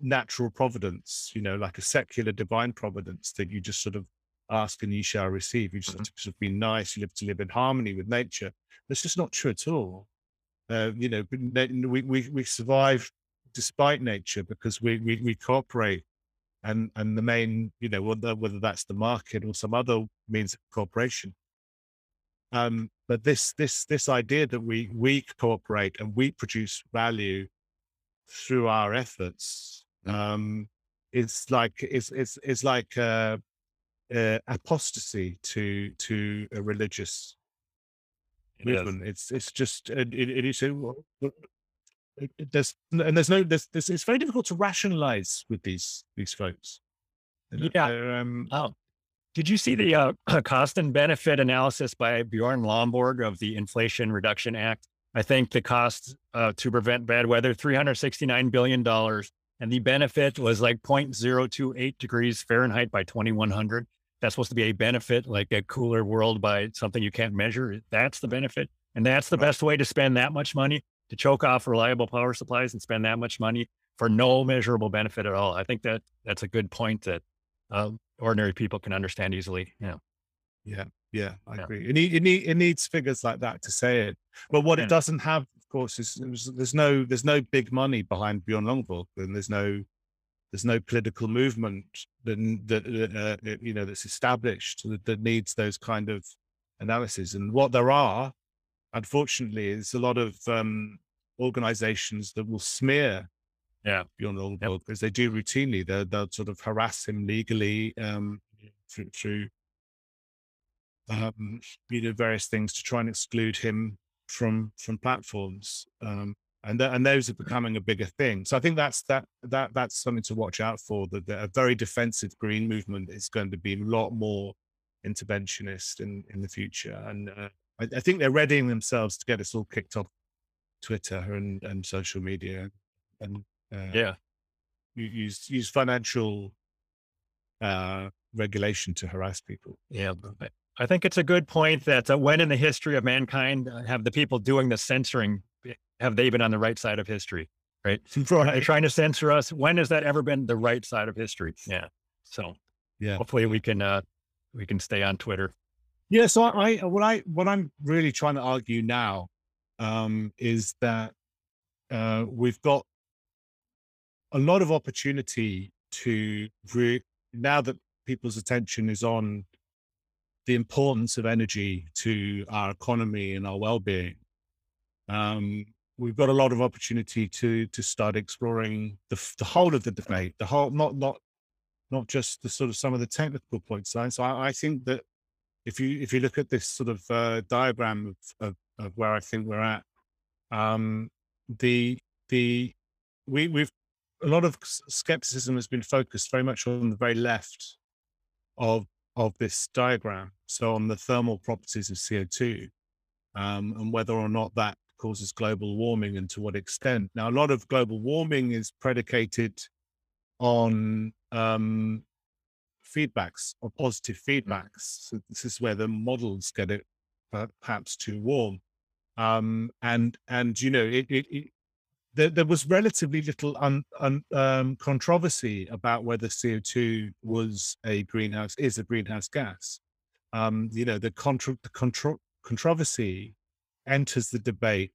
natural providence, you know, like a secular divine providence that you just sort of ask and you shall receive. You just mm-hmm. have to sort of be nice, you live to live in harmony with nature. That's just not true at all. Uh, you know, we, we, we survive despite nature because we, we, we cooperate and, and the main, you know, whether, whether that's the market or some other means of cooperation, um, but this this this idea that we we cooperate and we produce value through our efforts um, it's like it's it's it's like uh, uh, apostasy to to a religious movement. It's it's just it, it is it, there's and there's no there's, there's it's very difficult to rationalize with these these folks. Yeah. Um, oh, did you see the uh, cost and benefit analysis by Bjorn Lomborg of the Inflation Reduction Act? I think the cost uh, to prevent bad weather, $369 billion. And the benefit was like 0.028 degrees Fahrenheit by 2100. That's supposed to be a benefit, like a cooler world by something you can't measure. That's the benefit. And that's the best way to spend that much money to choke off reliable power supplies and spend that much money for no measurable benefit at all. I think that that's a good point that uh, ordinary people can understand easily. Yeah. Yeah. Yeah. I yeah. agree. It, need, it, need, it needs figures like that to say it. But what yeah. it doesn't have, of course, is, is, there's no there's no big money behind Bjorn Lomborg, and there's no there's no political movement that that uh, you know that's established that, that needs those kind of analysis. And what there are, unfortunately, is a lot of um, organizations that will smear yeah beyond all yep. because they do routinely they'll, they'll sort of harass him legally um through, through um you know various things to try and exclude him from from platforms um and th- and those are becoming a bigger thing so i think that's that that that's something to watch out for that, that a very defensive green movement is going to be a lot more interventionist in in the future and uh, I, I think they're readying themselves to get us all kicked off twitter and and social media and uh, yeah. Use use financial uh, regulation to harass people. Yeah. I think it's a good point that uh, when in the history of mankind uh, have the people doing the censoring, have they been on the right side of history? Right. right. trying to censor us. When has that ever been the right side of history? Yeah. So yeah, hopefully we can, uh, we can stay on Twitter. Yeah. So I, what I, what I'm really trying to argue now, um, is that, uh, we've got a lot of opportunity to re- now that people's attention is on the importance of energy to our economy and our well-being um, we've got a lot of opportunity to to start exploring the, the whole of the debate the whole not not not just the sort of some of the technical points so I, I think that if you if you look at this sort of uh, diagram of, of, of where I think we're at um, the the we we've a lot of skepticism has been focused very much on the very left of of this diagram. So on the thermal properties of CO2 um, and whether or not that causes global warming and to what extent. Now, a lot of global warming is predicated on um, feedbacks or positive mm. feedbacks. So this is where the models get it perhaps too warm. Um, and and you know it, it, there, there was relatively little un, un, um, controversy about whether CO2 was a greenhouse, is a greenhouse gas. Um, you know, the, contra, the contro, controversy enters the debate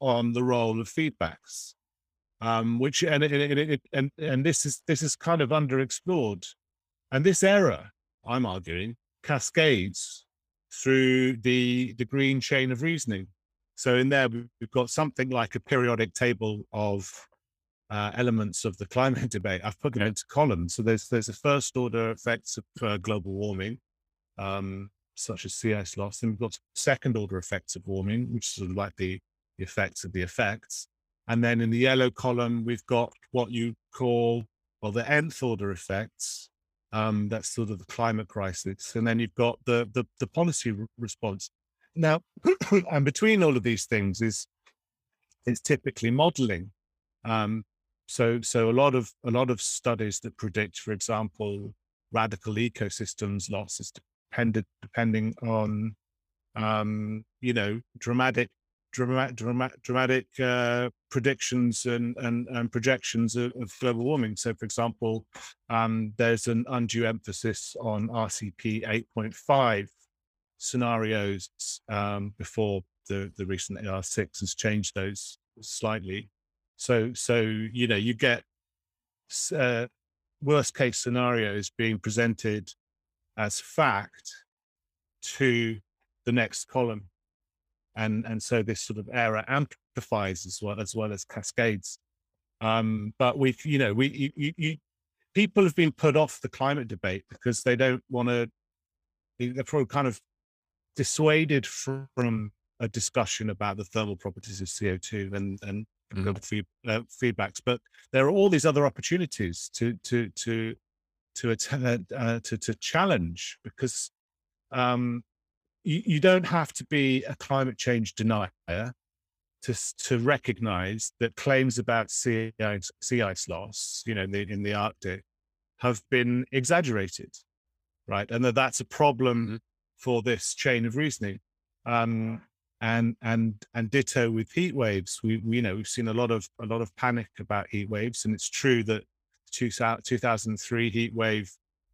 on the role of feedbacks, um, which and it, it, it, and and this is this is kind of underexplored, and this error, I'm arguing, cascades through the the green chain of reasoning. So in there, we've got something like a periodic table of uh, elements of the climate debate. I've put them into columns. So there's there's a first order effects of uh, global warming, um, such as sea ice loss, and we've got second order effects of warming, which is sort of like the, the effects of the effects. And then in the yellow column, we've got what you call well the nth order effects. Um, that's sort of the climate crisis, and then you've got the the, the policy re- response. Now, and between all of these things is it's typically modeling. Um, so, so a lot of a lot of studies that predict, for example, radical ecosystems losses depending on, um, you know, dramatic, dramatic, dramatic, dramatic uh, predictions and, and and projections of, of, global warming. So, for example, um, there's an undue emphasis on RCP 8.5 scenarios um, before the the recent AR6 has changed those slightly. So, so you know, you get uh, worst case scenarios being presented as fact to the next column, and and so this sort of error amplifies as well as well as cascades. Um, but we've, you know, we you, you, people have been put off the climate debate because they don't want to. They're probably kind of dissuaded from a discussion about the thermal properties of CO2 and and mm-hmm. feed, uh, feedbacks. But there are all these other opportunities to to to to attend, uh, to to challenge because um, you, you don't have to be a climate change denier to to recognize that claims about sea ice, sea ice loss, you know, in the, in the Arctic, have been exaggerated, right? And that that's a problem mm-hmm. for this chain of reasoning. Um, and and and ditto with heat waves. We, we, you know we've seen a lot of a lot of panic about heat waves, and it's true that 2003 heat wave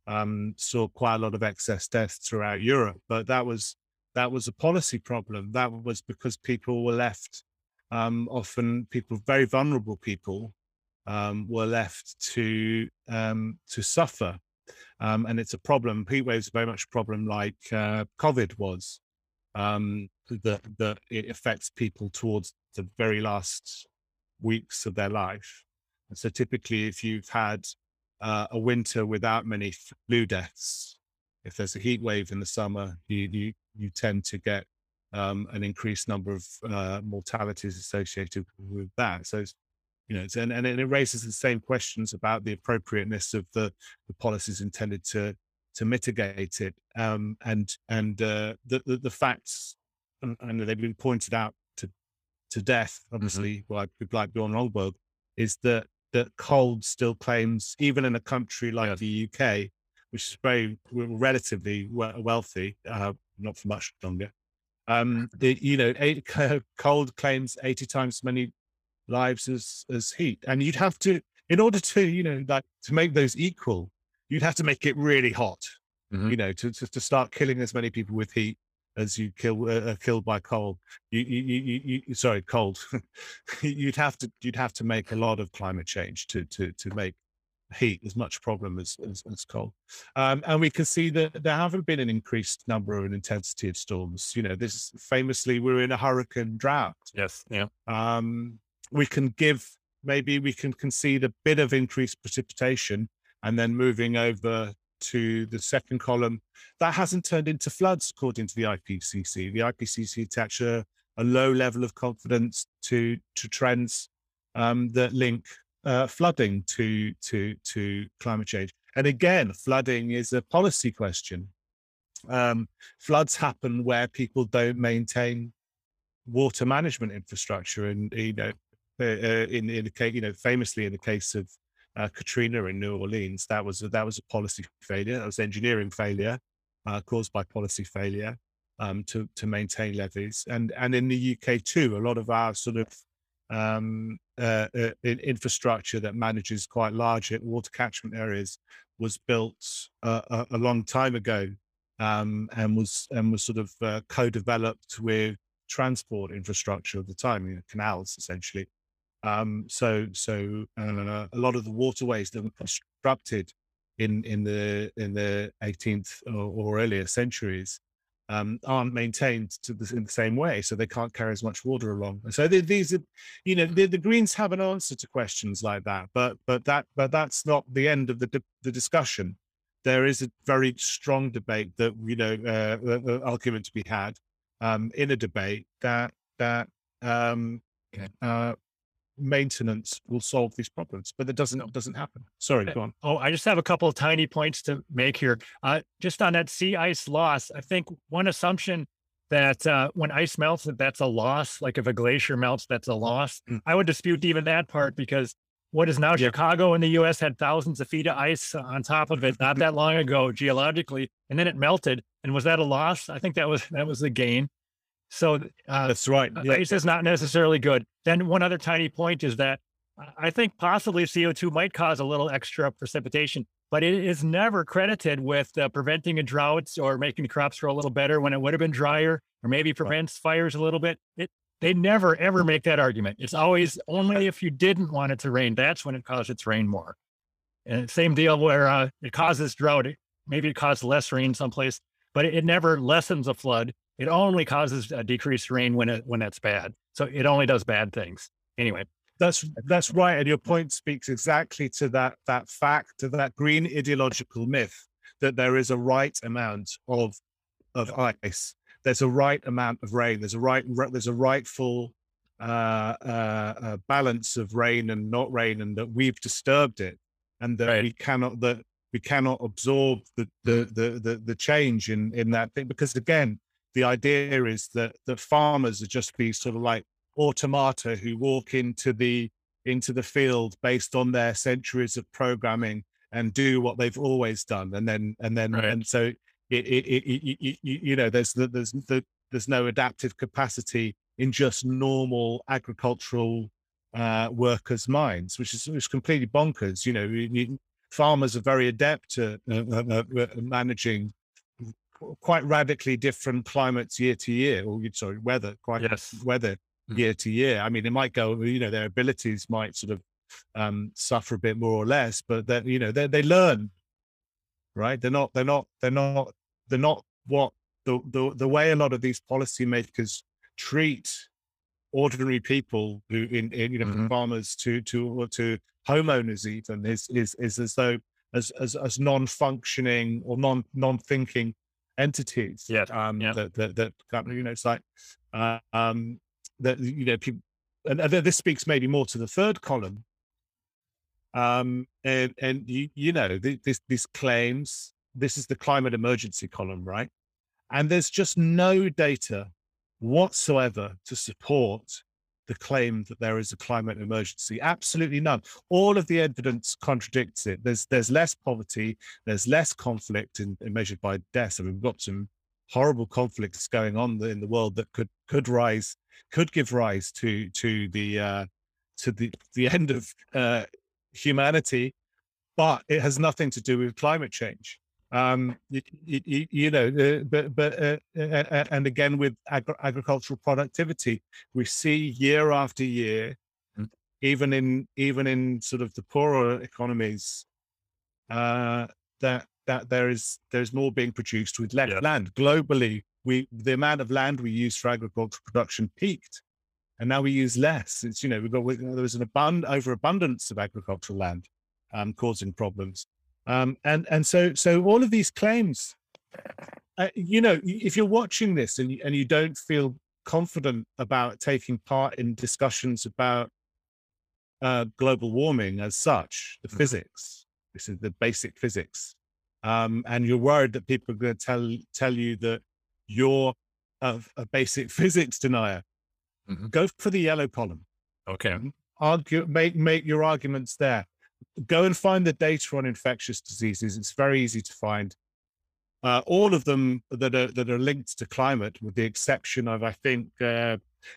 um, saw quite a lot of excess deaths throughout Europe, but that was that was a policy problem. That was because people were left, um, often people very vulnerable people, um, were left to um, to suffer, um, and it's a problem. Heat waves are very much a problem like uh, COVID was um, that that it affects people towards the very last weeks of their life. And so typically, if you've had uh, a winter without many flu deaths, if there's a heat wave in the summer, you you, you tend to get um, an increased number of uh, mortalities associated with that. So, you know, and, and it raises the same questions about the appropriateness of the, the policies intended to to mitigate it. Um, and and uh, the, the, the facts, and, and, they've been pointed out to to death, mm-hmm. obviously, mm-hmm. by people like Bjorn Lomborg, is that that cold still claims, even in a country like yeah. the UK, which is very relatively wealthy, uh, not for much longer. Um, the, you know, eight, cold claims eighty times as many lives as as heat, and you'd have to, in order to, you know, like to make those equal, you'd have to make it really hot, mm-hmm. you know, to, to, to start killing as many people with heat as you kill uh, uh killed by cold. You, you, you, you sorry, cold. you'd have to you'd have to make a lot of climate change to to to make heat as much problem as as, as cold. Um, and we can see that there haven't been an increased number and intensity of storms. You know, this famously we're in a hurricane drought. Yes. Yeah. Um, we can give maybe we can concede a bit of increased precipitation and then moving over to the second column, that hasn't turned into floods, according to the IPCC. The IPCC attach a, a low level of confidence to to trends um, that link uh, flooding to to to climate change. And again, flooding is a policy question. Um, floods happen where people don't maintain water management infrastructure, and you know, uh, uh in in the case, you know, famously in the case of uh, Katrina in New Orleans. That was a, that was a policy failure. That was engineering failure uh, caused by policy failure um, to to maintain levees. And and in the UK too, a lot of our sort of um, uh, uh infrastructure that manages quite large water catchment areas was built uh, a, a, long time ago um, and was and was sort of uh, co-developed with transport infrastructure of the time, you know, canals essentially. Um, so so uh, a lot of the waterways that were constructed in in the in the 18th or, or earlier centuries um, aren't maintained to the, in the same way, so they can't carry as much water along. So they, these, are, you know, the, the, Greens have an answer to questions like that, but but that but that's not the end of the the discussion. There is a very strong debate that you know, uh, argument to be had um, in a debate that that um, okay. uh, maintenance will solve these problems, but it doesn't doesn't happen. Sorry, go on. Oh, I just have a couple of tiny points to make here. Uh, just on that sea ice loss, I think one assumption that uh, when ice melts, that that's a loss. Like if a glacier melts, that's a loss. Mm. I would dispute even that part because what is now yeah. Chicago in the U.S. had thousands of feet of ice on top of it not that long ago geologically, and then it melted. And was that a loss? I think that was that was the gain. So uh, that's right. Yeah. Ice is not necessarily good. Then one other tiny point is that I think possibly CO2 might cause a little extra precipitation, but it is never credited with uh, preventing a drought or making the crops grow a little better when it would have been drier, or maybe prevents right. fires a little bit. It they never ever make that argument. It's always only if you didn't want it to rain. That's when it caused it to rain more. And same deal where uh, it causes drought. Maybe it caused less rain someplace, but it, it never lessens a flood it only causes a decreased rain when it when it's bad. So it only does bad things. Anyway. That's that's right. And your point speaks exactly to that that fact, to that green ideological myth that there is a right amount of of ice. There's a right amount of rain. There's a right there's a rightful uh, uh, uh, balance of rain and not rain, and that we've disturbed it, and that right. we cannot that we cannot absorb the the the the, the change in in that thing because again the idea is that that farmers are just these sort of like automata who walk into the into the field based on their centuries of programming and do what they've always done and then and then right. and so it, it, it, it, you know there's the, there's the, there's no adaptive capacity in just normal agricultural uh, workers' minds, which is, which is completely bonkers. You know, you, farmers are very adept at uh, uh managing quite radically different climates year to year, or sorry, weather, quite yes. weather mm. year to year. I mean, it might go, you know, their abilities might sort of um, suffer a bit more or less, but that you know they they learn, right? They're not they're not they're not they're not what the the the way a lot of these policymakers treat ordinary people who in, in you know mm-hmm. farmers to to to homeowners even is is is as though as as, as non-functioning or non non-thinking entities. Yeah. Um, yeah. That, that, that, you know, it's like, uh, um, that, you know, people, and, and this speaks maybe more to the third column. Um, and, and you, you know, this, these claims, this is the climate emergency column, right? And there's just no data whatsoever to support the claim that there is a climate emergency. Absolutely none. All of the evidence contradicts it. There's there's less poverty, there's less conflict in, in measured by deaths. I mean, we've got some horrible conflicts going on in the world that could could rise, could give rise to to the uh, to the the end of uh, humanity, but it has nothing to do with climate change um, you, you, you, know, uh, but but uh, uh, and again with agri- agricultural productivity, we see year after year, mm. even in even in sort of the poorer economies, uh, that that there is there's more being produced with less yeah. land globally. We the amount of land we use for agricultural production peaked, and now we use less. It's you know we've got we, there was an abund overabundance of agricultural land, um, causing problems. Um, and and so so all of these claims, uh, you know, if you're watching this and and you don't feel confident about taking part in discussions about uh, global warming as such, the mm-hmm. physics, this is the basic physics, um, and you're worried that people are going to tell tell you that you're a, a basic physics denier, mm-hmm. go for the yellow column. Okay. Argue, make make your arguments there go and find the data on infectious diseases. It's very easy to find. Uh, all of them that are that are linked to climate, with the exception of I think uh,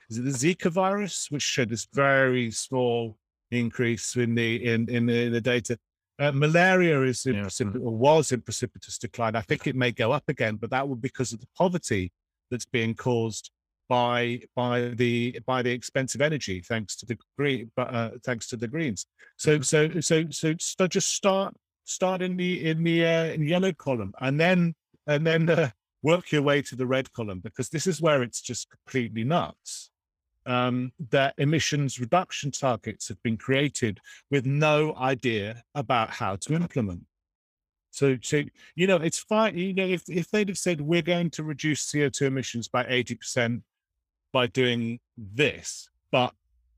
is it the Zika virus, which showed this very small increase in the in in the, in the data. Uh, malaria is in yeah. precip- or was in precipitous decline. I think it may go up again, but that would because of the poverty that's being caused by by the by the expensive energy, thanks to the green, uh, thanks to the greens. So mm-hmm. so so so just start start in the in the uh, in the yellow column, and then and then uh, work your way to the red column because this is where it's just completely nuts. Um, that emissions reduction targets have been created with no idea about how to implement. So, so you know, it's fine. You know, if if they'd have said we're going to reduce CO two emissions by eighty percent by doing this, but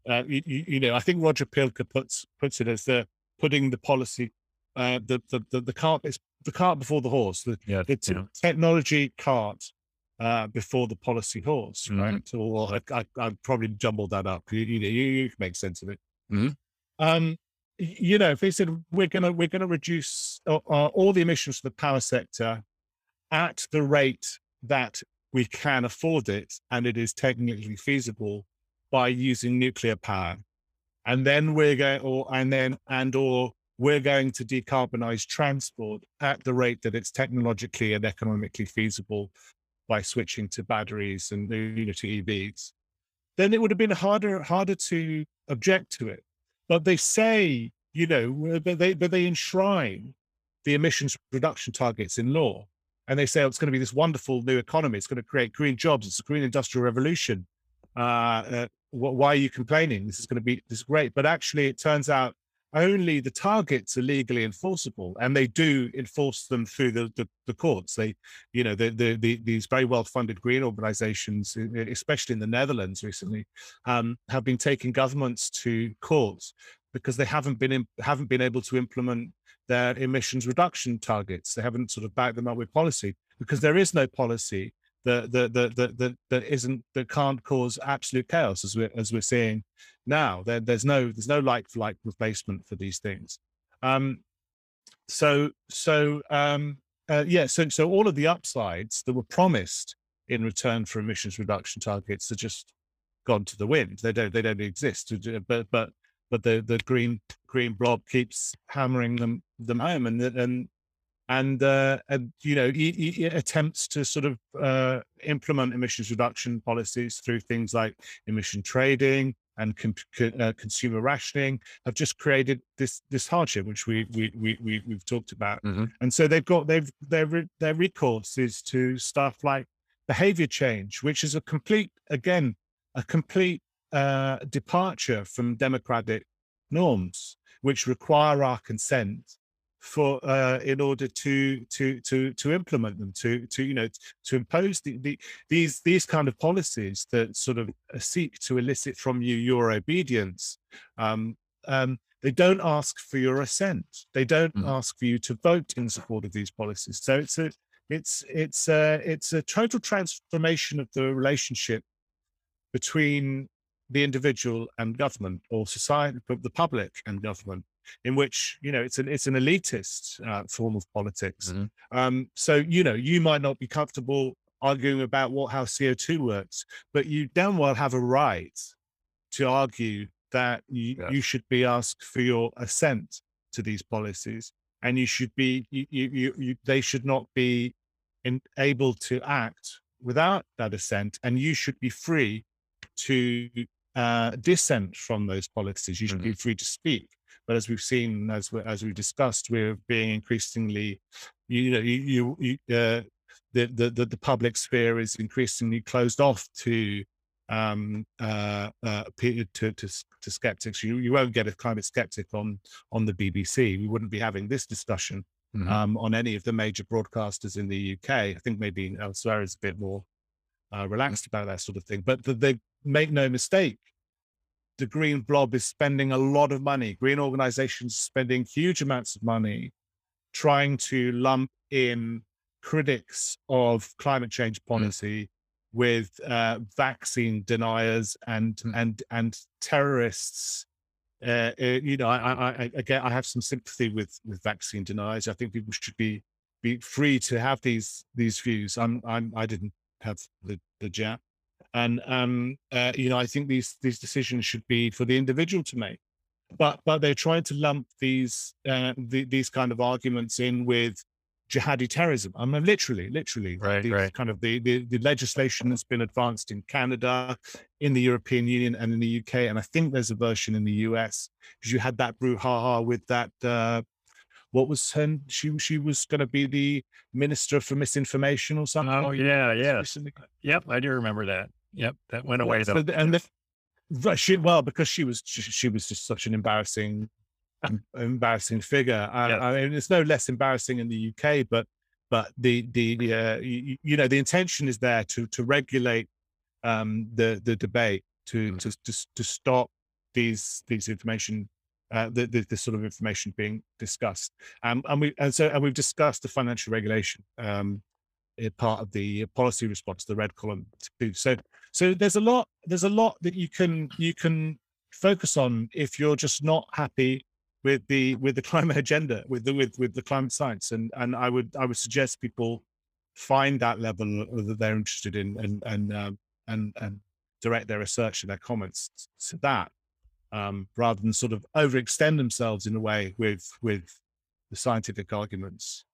uh, you, you, know, I think Roger Pielke puts puts it as the putting the policy, uh, the, the the the cart is the cart before the horse. The, yeah, it's yeah. technology cart uh, before the policy horse, mm-hmm. right? Or I, I, I, probably jumbled that up. You, you know, you, you make sense of it. Mm-hmm. Um, you know, if they said we're gonna we're gonna reduce uh, uh, all the emissions for the power sector at the rate that we can afford it and it is technically feasible by using nuclear power, and then we're going or and then and or we're going to decarbonize transport at the rate that it's technologically and economically feasible by switching to batteries and you know to EVs, then it would have been harder harder to object to it. But they say, you know, but they but they enshrine the emissions reduction targets in law, and they say oh, it's going to be this wonderful new economy. It's going to create green jobs. It's a green industrial revolution. Uh, uh, why are you complaining? This is going to be this is great. But actually, it turns out only the targets are legally enforceable and they do enforce them through the, the, the courts they you know the, the, the, these very well funded green organizations especially in the netherlands recently um, have been taking governments to courts because they haven't been in, haven't been able to implement their emissions reduction targets they haven't sort of backed them up with policy because there is no policy that that that that that, that isn't that can't cause absolute chaos as we're as we're seeing now. There, there's no there's no like for like replacement for these things. Um, so so um, uh, yeah, so so all of the upsides that were promised in return for emissions reduction targets are just gone to the wind. They don't they don't exist. But but but the the green green blob keeps hammering them them home, and and and uh, and you know he, he attempts to sort of uh, implement emissions reduction policies through things like emission trading and com- uh, consumer rationing have just created this this hardship which we we, we, we we've talked about mm-hmm. and so they've got they've their their recourse is to stuff like behavior change which is a complete again a complete uh, departure from democratic norms which require our consent for uh, in order to to to to implement them to to you know to impose the, the these these kind of policies that sort of uh, seek to elicit from you your obedience um, um, they don't ask for your assent they don't mm. ask for you to vote in support of these policies so it's a it's it's a it's a total transformation of the relationship between the individual and government or society the public and government in which you know it's an it's an elitist uh, form of politics. Mm-hmm. Um, so you know you might not be comfortable arguing about what how CO two works, but you damn well have a right to argue that you, yes. you should be asked for your assent to these policies, and you should be you you, you they should not be in, able to act without that assent, and you should be free to uh, dissent from those policies. You should mm-hmm. be free to speak. But as we've seen, as we, as we discussed, we're being increasingly, you know, you, you uh, the, the the the public sphere is increasingly closed off to um, uh, uh, to, to, to skeptics. You, you won't get a climate skeptic on on the BBC. We wouldn't be having this discussion mm-hmm. um, on any of the major broadcasters in the UK. I think maybe elsewhere is a bit more uh, relaxed about that sort of thing. But the, they make no mistake, the green blob is spending a lot of money. Green organizations spending huge amounts of money trying to lump in critics of climate change mm. policy mm. with uh, vaccine deniers and mm. and and terrorists. Uh, uh, you know, I, I, I again, I have some sympathy with with vaccine deniers. I think people should be be free to have these these views. I'm I'm I didn't have the the jab, and um, uh, you know, I think these these decisions should be for the individual to make. But but they're trying to lump these uh, the, these kind of arguments in with jihadi terrorism. I mean, literally, literally, right, the, right. kind of the, the, the legislation that's been advanced in Canada, in the European Union, and in the UK, and I think there's a version in the US because you had that brouhaha with that. Uh, what was her? She she was going to be the minister for misinformation or something. Oh yeah, yeah. Yep, I do remember that. Yep, that went away though. So, and the, she well because she was she, she was just such an embarrassing embarrassing figure. I, I, mean, it's no less embarrassing in the UK, but but the the uh, you, you, know the intention is there to to regulate um, the the debate to mm. to, to to stop these these information uh, the, the, the sort of information being discussed. Um, and we and so and we've discussed the financial regulation um, part of the policy response, the red column too. So so there's a lot there's a lot that you can you can focus on if you're just not happy with the with the climate agenda with the with with the climate science. And and i would i would suggest people find that level that they're interested in and and um, and and direct their research and their comments to that um, rather than sort of overextend themselves in a way with with the scientific arguments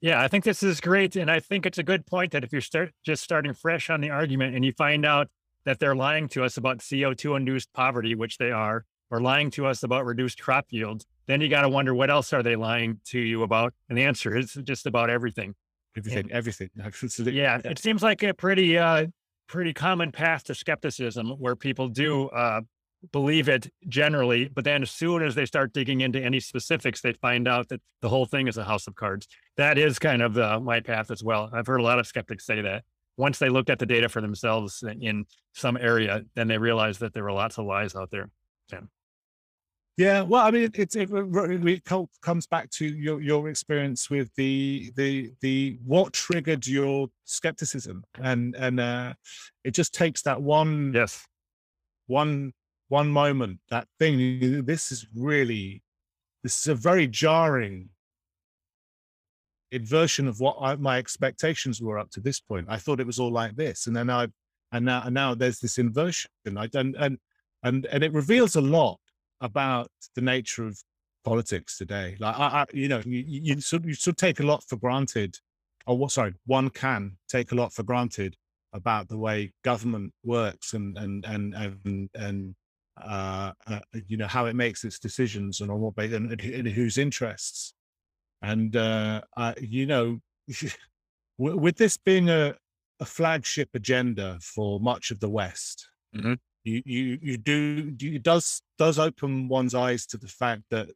yeah i think this is great and i think it's a good point that if you're start just starting fresh on the argument and you find out that they're lying to us about co2 induced poverty which they are or lying to us about reduced crop yields, then you got to wonder what else are they lying to you about? And the answer is just about everything. Everything, and, everything. yeah, it seems like a pretty, uh, pretty common path to skepticism where people do uh, believe it generally, but then as soon as they start digging into any specifics, they find out that the whole thing is a house of cards. That is kind of uh, my path as well. I've heard a lot of skeptics say that. Once they looked at the data for themselves in some area, then they realized that there were lots of lies out there. Yeah. Yeah, well, I mean, it, it, it, comes back to your your experience with the the the what triggered your skepticism, and and uh, it just takes that one yes one one moment that thing. This is really this is a very jarring inversion of what I, my expectations were up to this point. I thought it was all like this, and then I and now and now there's this inversion. I and and and and it reveals a lot about the nature of politics today. Like, I, I you know, you, you should you should take a lot for granted, or what? Sorry, one can take a lot for granted about the way government works and and and and and uh, uh, you know how it makes its decisions and on what and, and whose interests. And uh, uh, you know, with this being a a flagship agenda for much of the West, mm-hmm you you you do it does does open one's eyes to the fact that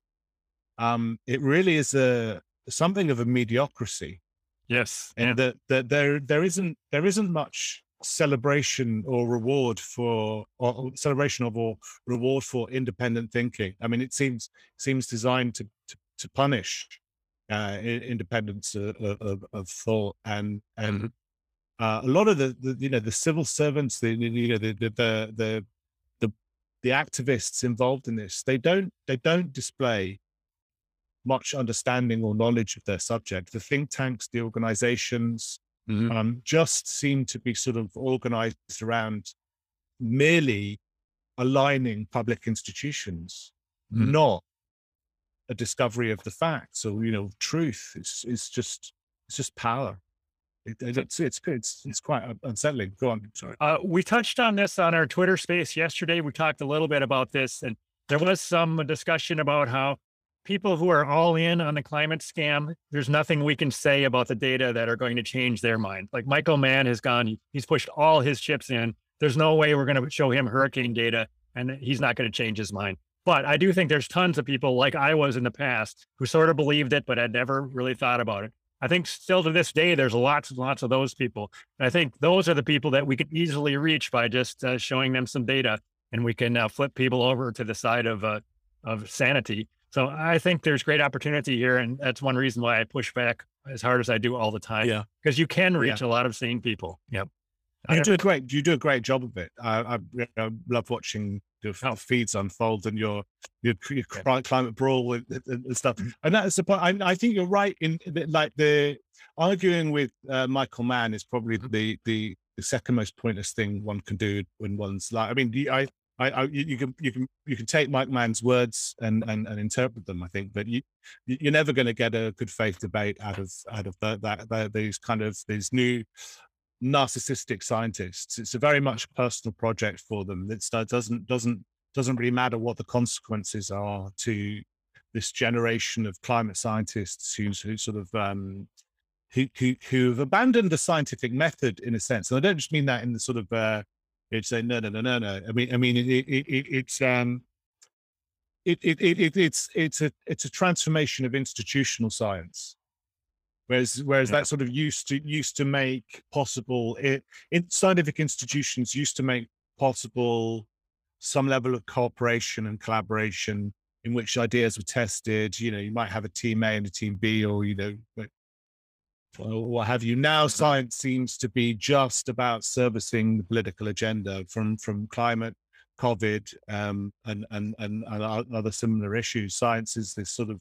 um it really is a something of a mediocrity yes and yeah. that that there there isn't there isn't much celebration or reward for or celebration of or reward for independent thinking. I mean it seems seems designed to to, to punish uh independence of, of, of thought and and mm-hmm. uh, a lot of the, the, you know the civil servants the you know the the the the, the activists involved in this they don't they don't display much understanding or knowledge of their subject. The think tanks the organizations mm-hmm. um, just seem to be sort of organized around merely aligning public institutions mm-hmm. not a discovery of the facts or you know truth it's it's just it's just power it, it's, it's it's it's quite unsettling. Go on. Sorry. Uh, we touched on this on our Twitter space yesterday. We talked a little bit about this, and there was some discussion about how people who are all in on the climate scam, there's nothing we can say about the data that are going to change their mind. Like Michael Mann has gone, he's pushed all his chips in. There's no way we're going to show him hurricane data, and he's not going to change his mind. But I do think there's tons of people like I was in the past who sort of believed it, but had never really thought about it. I think still to this day, there's lots and lots of those people. And I think those are the people that we could easily reach by just uh, showing them some data, and we can uh, flip people over to the side of uh, of sanity. So I think there's great opportunity here, and that's one reason why I push back as hard as I do all the time. Yeah, because you can reach yeah. a lot of sane people. Yep. You do a great, you do a great job of it. I, I, I love watching the oh. feeds unfold and your your, your climate brawl and, and, stuff. And that's the point. I, I, think you're right in like the arguing with uh, Michael Mann is probably mm-hmm. the, the the second most pointless thing one can do when one's like. I mean, I I, I, you can you can you can take Mike Mann's words and and, and interpret them. I think, but you you're never going to get a good faith debate out of out of the, that, that these kind of these new narcissistic scientists. It's a very much personal project for them. It doesn't doesn't doesn't really matter what the consequences are to this generation of climate scientists who, who sort of um, who, who who have abandoned the scientific method in a sense. And I don't just mean that in the sort of uh, it's say no no no no no. I mean I mean it, it, it, it's um it, it, it, it's it's a it's a transformation of institutional science whereas whereas yeah. that sort of used to used to make possible it in scientific institutions used to make possible some level of cooperation and collaboration in which ideas were tested you know you might have a team a and a team b or you know what have you. Now science seems to be just about servicing the political agenda from from climate covid um, and, and and and other similar issues. Science is this sort of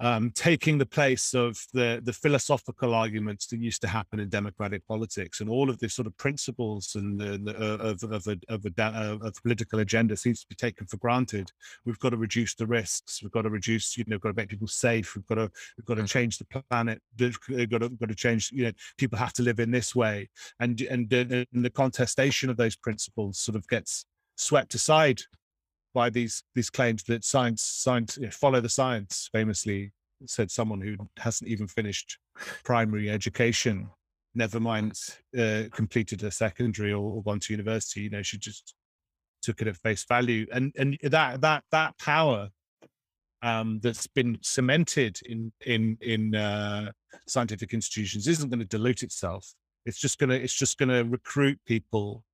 um, taking the place of the the philosophical arguments that used to happen in democratic politics, and all of the sort of principles and the, the uh, of of a, of a uh, of political agenda seems to be taken for granted. We've got to reduce the risks. We've got to reduce, you know, got to make people safe. We've got to we've got to mm-hmm. change the planet. We've got to, got to change. You know, people have to live in this way, and and, and the contestation of those principles sort of gets swept aside by these these claims that science science follow the science famously said someone who hasn't even finished primary education never mind uh, completed a secondary or, or, gone to university you know she just took it at face value. And and that that that power um, that's been cemented in in in uh, scientific institutions isn't going to dilute itself. It's just gonna it's just gonna recruit people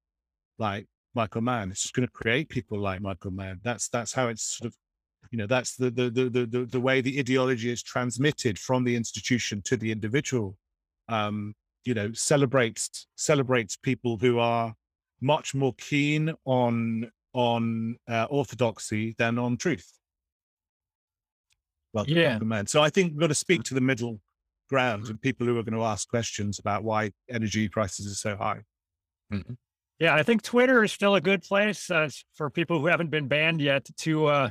like Michael Mann. It's just going to create people like Michael Mann. That's that's how it's sort of, you know, that's the the the the, the way the ideology is transmitted from the institution to the individual. Um, you know, celebrates celebrates people who are much more keen on on uh, orthodoxy than on truth. Well, yeah, man. So I think we've got to speak to the middle ground and people who are going to ask questions about why energy prices are so high. Mm-hmm. Yeah, I think Twitter is still a good place uh, for people who haven't been banned yet to uh,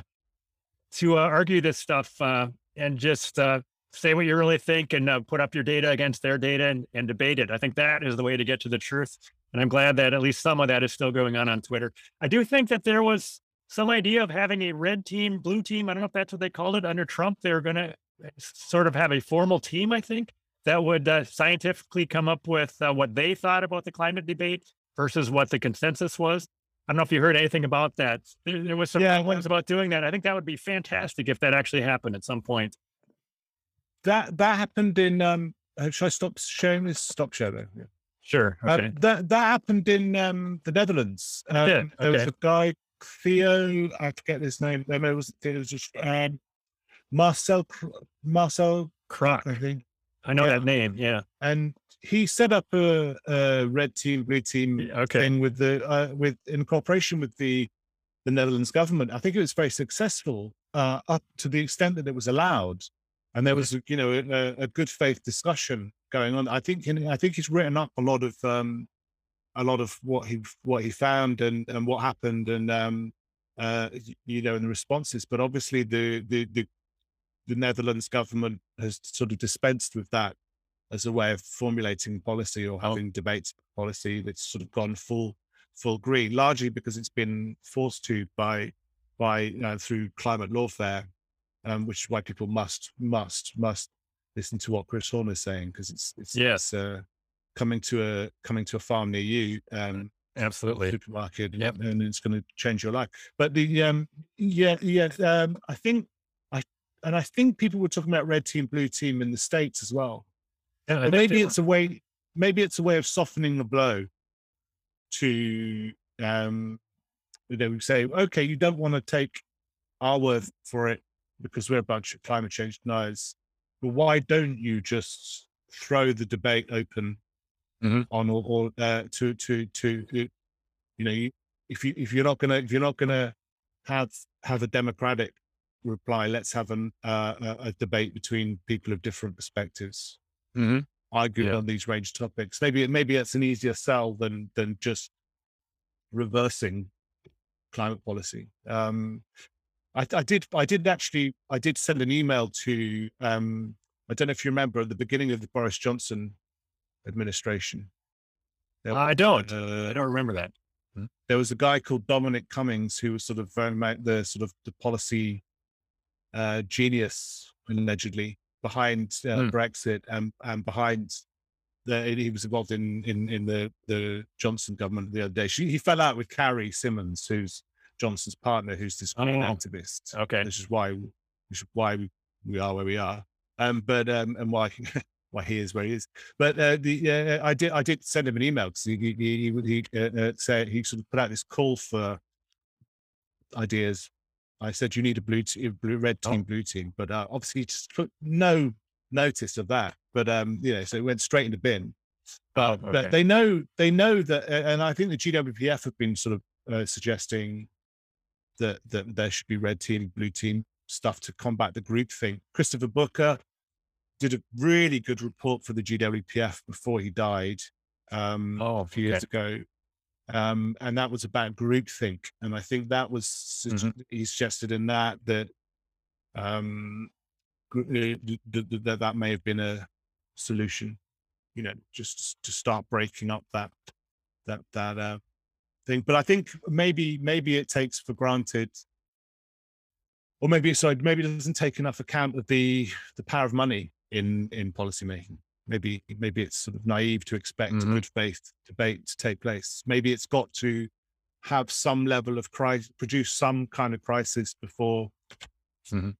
to uh, argue this stuff uh, and just uh, say what you really think and uh, put up your data against their data and, and debate it. I think that is the way to get to the truth. And I'm glad that at least some of that is still going on on Twitter. I do think that there was some idea of having a red team, blue team. I don't know if that's what they called it under Trump. They were going to sort of have a formal team, I think, that would scientifically come up with what they thought about the climate debate versus what the consensus was. I don't know if you heard anything about that. There, there was some yeah, things about doing that. I think that would be fantastic if that actually happened at some point. That that happened in. um uh, Should I stop sharing this? Stop sharing. Yeah. Sure. Uh, okay. That that happened in um, the Netherlands. Um, okay. There was a guy, Theo. I forget his name. It was it was just um, Marcel Marcel Crok. I think. I know yeah. that name. Yeah. And he set up a, a red team, blue team okay. thing with the uh, with in cooperation with the the Netherlands government. I think it was very successful uh, up to the extent that it was allowed, and there was you know a, a good faith discussion going on. I think I think he's written up a lot of um, a lot of what he what he found and and what happened and um, uh, you know and the responses. But obviously the the the the Netherlands government has sort of dispensed with that as a way of formulating policy or oh. having debates policy that's sort of gone full full green, largely because it's been forced to by by uh, through climate lawfare, um, which is why people must must must listen to what Chris Hohn is saying because it's it's, yes. It's, uh, coming to a coming to a farm near you. Um, Absolutely, supermarket, yep. and it's going to change your life. But the um, yeah, yeah, um, I think I and I think people were talking about red team, blue team in the states as well. Yeah, maybe it's a way. Maybe it's a way of softening the blow. To um, you know, say, okay, you don't want to take our word for it because we're a bunch of climate change deniers. But why don't you just throw the debate open mm-hmm. on or, or uh, to to to you know if you if you're not gonna if you're not gonna have have a democratic reply, let's have an, uh, a, a debate between people of different perspectives mm-hmm. argue yeah. on these range topics. Maybe maybe it's an easier sell than than just reversing climate policy. Um, I, I, did, I did actually, I did send an email to, um, I don't know if you remember at the beginning of the Boris Johnson administration. There, I don't, uh, I don't remember that. Hmm? There was a guy called Dominic Cummings who was sort of very the sort of the policy uh, genius allegedly behind uh, hmm. Brexit and and behind the he was involved in in in the the Johnson government the other day. She, he fell out with Carrie Symonds, who's Johnson's partner, who's this oh, activist. Okay, this is why this is why we, we are where we are. Um, but um, and why why he is where he is. But uh, the uh, I did I did send him an email because he he he, he uh, uh, said he sort of put out this call for ideas. I said you need a blue, team, blue red oh. team, oh. blue team, but uh, obviously just took no notice of that. But um, you know, so it went straight in the bin. But, oh, okay. but they know they know that, and I think the GWPF have been sort of uh, suggesting that that there should be red team, blue team stuff to combat the groupthink. Christopher Booker did a really good report for the GWPF before he died um, oh, a few okay. years ago. Um, and that was about groupthink. And I think that was, mm-hmm. he suggested in that that, um, that that may have been a solution, you know, just to start breaking up that, that, that, uh, thing. But I think maybe, maybe it takes for granted or maybe sorry, maybe it doesn't take enough account of the the power of money in in policymaking. Maybe maybe it's sort of naive to expect mm-hmm. good faith debate to take place. Maybe it's got to have some level of crisis, produce some kind of crisis before mm-hmm.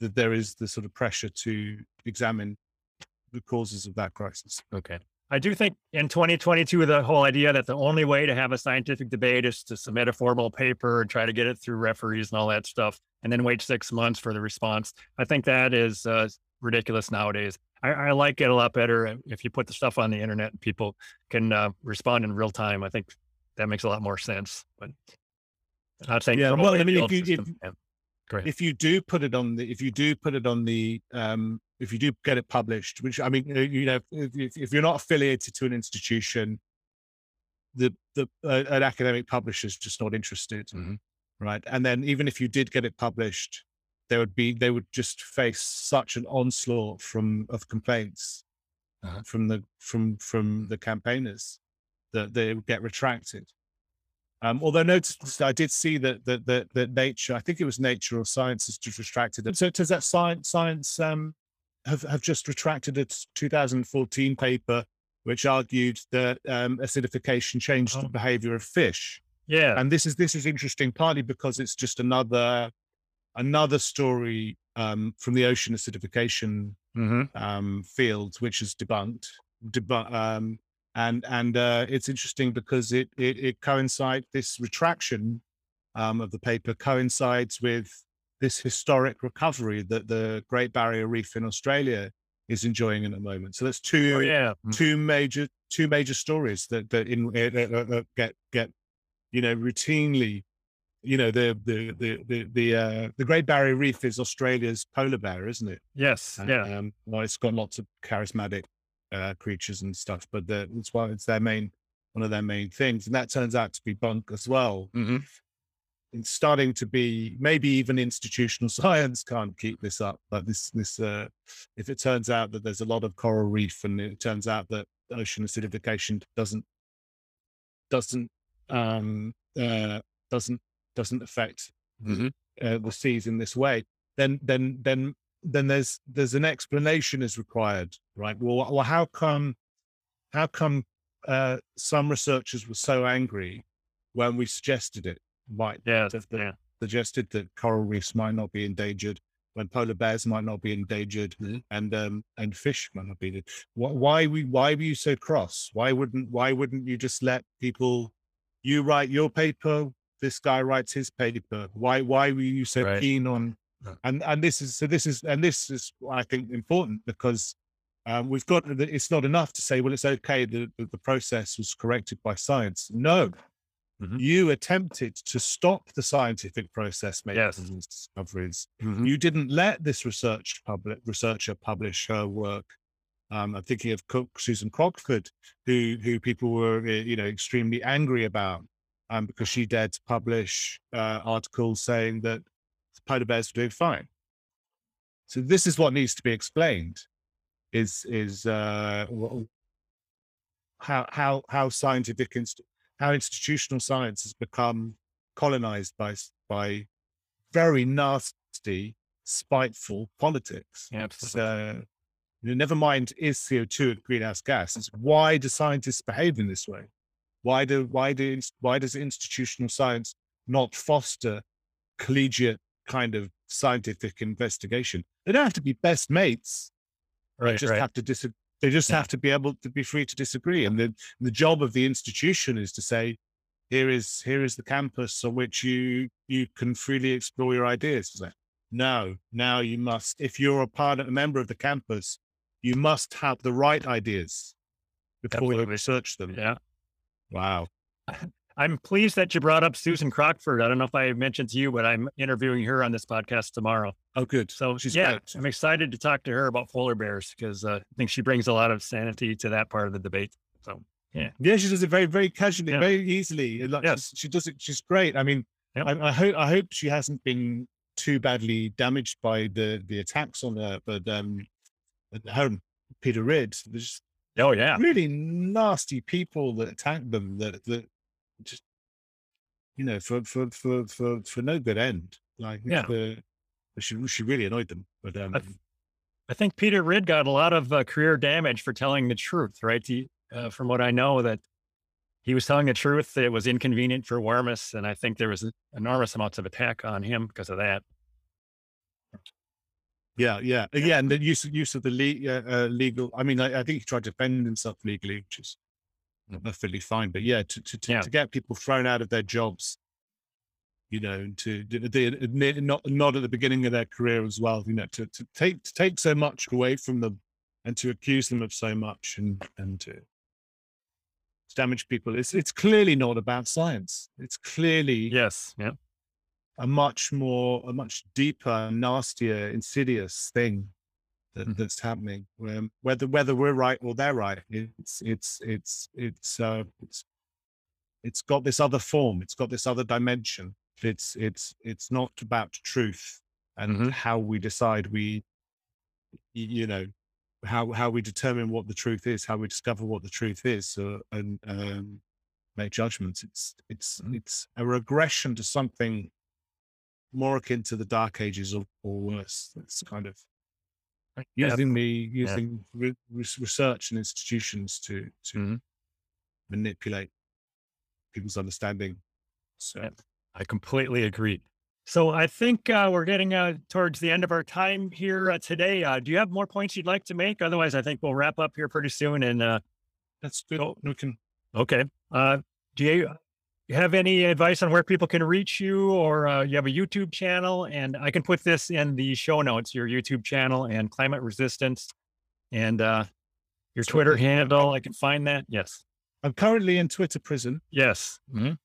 that there is the sort of pressure to examine the causes of that crisis. Okay. I do think in 2022, the whole idea that the only way to have a scientific debate is to submit a formal paper and try to get it through referees and all that stuff, and then wait six months for the response. I think that is uh, ridiculous nowadays. I, I, like it a lot better if you put the stuff on the internet and people can uh, respond in real time. I think that makes a lot more sense. But I'm not saying yeah. Well, I mean, if you, if, yeah. if you do put it on the if you do put it on the um, if you do get it published, which I mean, you know, if, if you're not affiliated to an institution, the the uh, an academic publisher is just not interested, mm-hmm. right? And then even if you did get it published, there would be they would just face such an onslaught from of complaints uh-huh. from the from from the campaigners that they would get retracted. Um, although notice, I did see that that that, that Nature, I think it was Nature or Science, has just retracted it. So does that science science um, have have just retracted its 2014 paper, which argued that um, acidification changed oh. the behavior of fish. Yeah, and this is this is interesting partly because it's just another another story um, from the ocean acidification mm-hmm. um, field, which is debunked. Debu- um, and and uh, it's interesting because it it, it coincides this retraction um, of the paper coincides with this historic recovery that the Great Barrier Reef in Australia is enjoying in the moment. So that's two oh, yeah. Mm. two major two major stories that that in uh, get get you know routinely you know the the the the the, uh, the Great Barrier Reef is Australia's polar bear, isn't it? Yes. yeah. Um, well, it's got lots of charismatic uh, creatures and stuff, but the, it's why it's their main one of their main things, and that turns out to be bunk as well. Mm-hmm. It's starting to be maybe even institutional science can't keep this up. But this this uh, if it turns out that there's a lot of coral reef, and it turns out that ocean acidification doesn't doesn't um, uh, doesn't doesn't affect mm-hmm. uh, the seas in this way, then then then then there's there's an explanation is required, right? Well, well how come how come uh, some researchers were so angry when we suggested it? Might yeah, yeah. suggested that coral reefs might not be endangered, when polar bears might not be endangered, mm-hmm. and um and fish might not be. Why, why we why were you so cross? Why wouldn't why wouldn't you just let people? You write your paper, this guy writes his paper. Why why were you so right. keen on? And and this is so this is and this is I think important because um, we've got it's not enough to say well it's okay the the process was corrected by science. No, Mm-hmm. You attempted to stop the scientific process making yes. discoveries. Mm-hmm. You didn't let this research public researcher publish her work. Um, I'm thinking of Cook, Susan Crockford, who who people were eh, you know extremely angry about um, because she dared to publish uh, articles saying that polar bears were doing fine. So this is what needs to be explained: is is uh, how how how scientific inst- how institutional science has become colonized by by very nasty, spiteful politics. Absolutely. So, you know, never mind is CO two a greenhouse gas. It's why do scientists behave in this way? Why do why do why does institutional science not foster collegiate kind of scientific investigation? They don't have to be best mates. Right. They just right. have to disagree. They just Yeah. have to be able to be free to disagree. And the the job of the institution is to say, here is here is the campus on which you you can freely explore your ideas. Like, no, now you must. If you're a part of a member of the campus, you must have the right ideas before you research them. Yeah. Wow. I'm pleased that you brought up Susan Crockford. I don't know if I mentioned to you, but I'm interviewing her on this podcast tomorrow. Oh, good. So She's yeah, great. I'm excited to talk to her about polar bears because uh, I think she brings a lot of sanity to that part of the debate. So Yeah, yeah, she does it very, very casually, Yeah. very easily. Like, Yes. she does it. She's great. I mean, Yep. I, I hope I hope she hasn't been too badly damaged by the the attacks on her. But um, her Peter Ridd, there's oh yeah, really nasty people that attack them. That that just you know for for for for for no good end. Like Yeah. the, she she really annoyed them. But um, I th- I think Peter Ridd got a lot of uh, career damage for telling the truth, right? He, uh, from what I know, that he was telling the truth. It was inconvenient for Wormus, and I think there was enormous amounts of attack on him because of that. Yeah, yeah, yeah, and the use use of the le- uh, uh, legal. I mean, I, I think he tried to defend himself legally, which is perfectly fine. But yeah, to to, to, Yeah. to get people thrown out of their jobs, you know, to admit not not at the beginning of their career as well. You know, to to take to take so much away from them and to accuse them of so much and and to, to damage people. It's it's clearly not about science. It's clearly Yes, yeah, a much more, a much deeper, nastier, insidious thing that, Mhm. that's happening. Um, whether whether we're right or they're right, it's it's it's it's uh, it's it's got this other form. It's got this other dimension. It's it's it's not about truth and Mhm. how we decide we, you know, how how we determine what the truth is, how we discover what the truth is, uh, and um, make judgments. It's it's Mhm. it's a regression to something more akin to the dark ages or, or worse. It's kind of Yeah, using the using re- re- research and institutions to to Mhm. manipulate people's understanding. So. I completely agree. So I think uh, we're getting uh, towards the end of our time here uh, today. Uh, do you have more points you'd like to make? Otherwise, I think we'll wrap up here pretty soon. And uh, that's good. Oh. We can okay, uh, do you you have any advice on where people can reach you, or uh, you have a YouTube channel? And I can put this in the show notes. Your YouTube channel and climate resistance, and uh, your Twitter handle. I can find that. Yes, I'm currently in Twitter prison, yes. Mhm.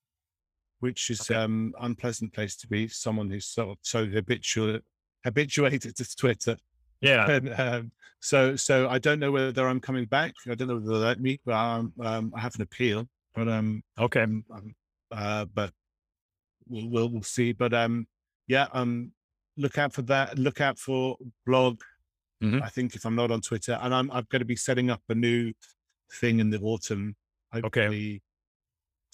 which is Okay. um unpleasant place to be. Someone who's so so habitual habituated to Twitter. Yeah. And, um, so so I don't know whether I'm coming back. I don't know whether they let me, but um, um I have an appeal. But um Okay. um, um, uh, but we'll, we'll see. But um, yeah, um, look out for that. Look out for blog. Mhm. I think if I'm not on Twitter, and I'm I'm going to be setting up a new thing in the autumn. Hopefully,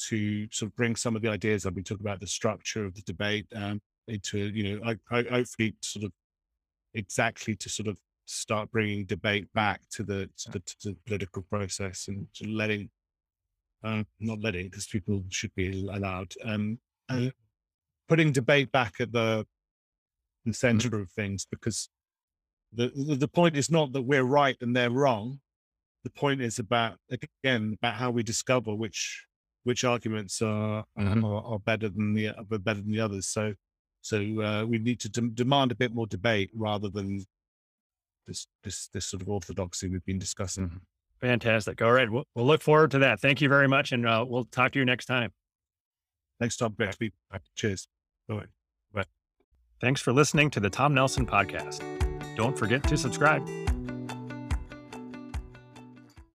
to sort of bring some of the ideas I've been talking about, the structure of the debate, um, into you know, I, I hopefully sort of exactly to sort of start bringing debate back to the to the, to the political process and letting uh, not letting because people should be allowed. Um uh, putting debate back at the, the center of things because the, the the point is not that we're right and they're wrong. The point is about again about how we discover which which arguments are Mhm. are, are better than the are better than the others. So so uh, we need to dem- demand a bit more debate rather than this this this sort of orthodoxy we've been discussing Fantastic. All right. We'll, we'll look forward to that. Thank you very much. And uh, we'll talk to you next time. next time Betsy. cheers Bye. Thanks for listening to the Tom Nelson podcast. Don't forget to subscribe.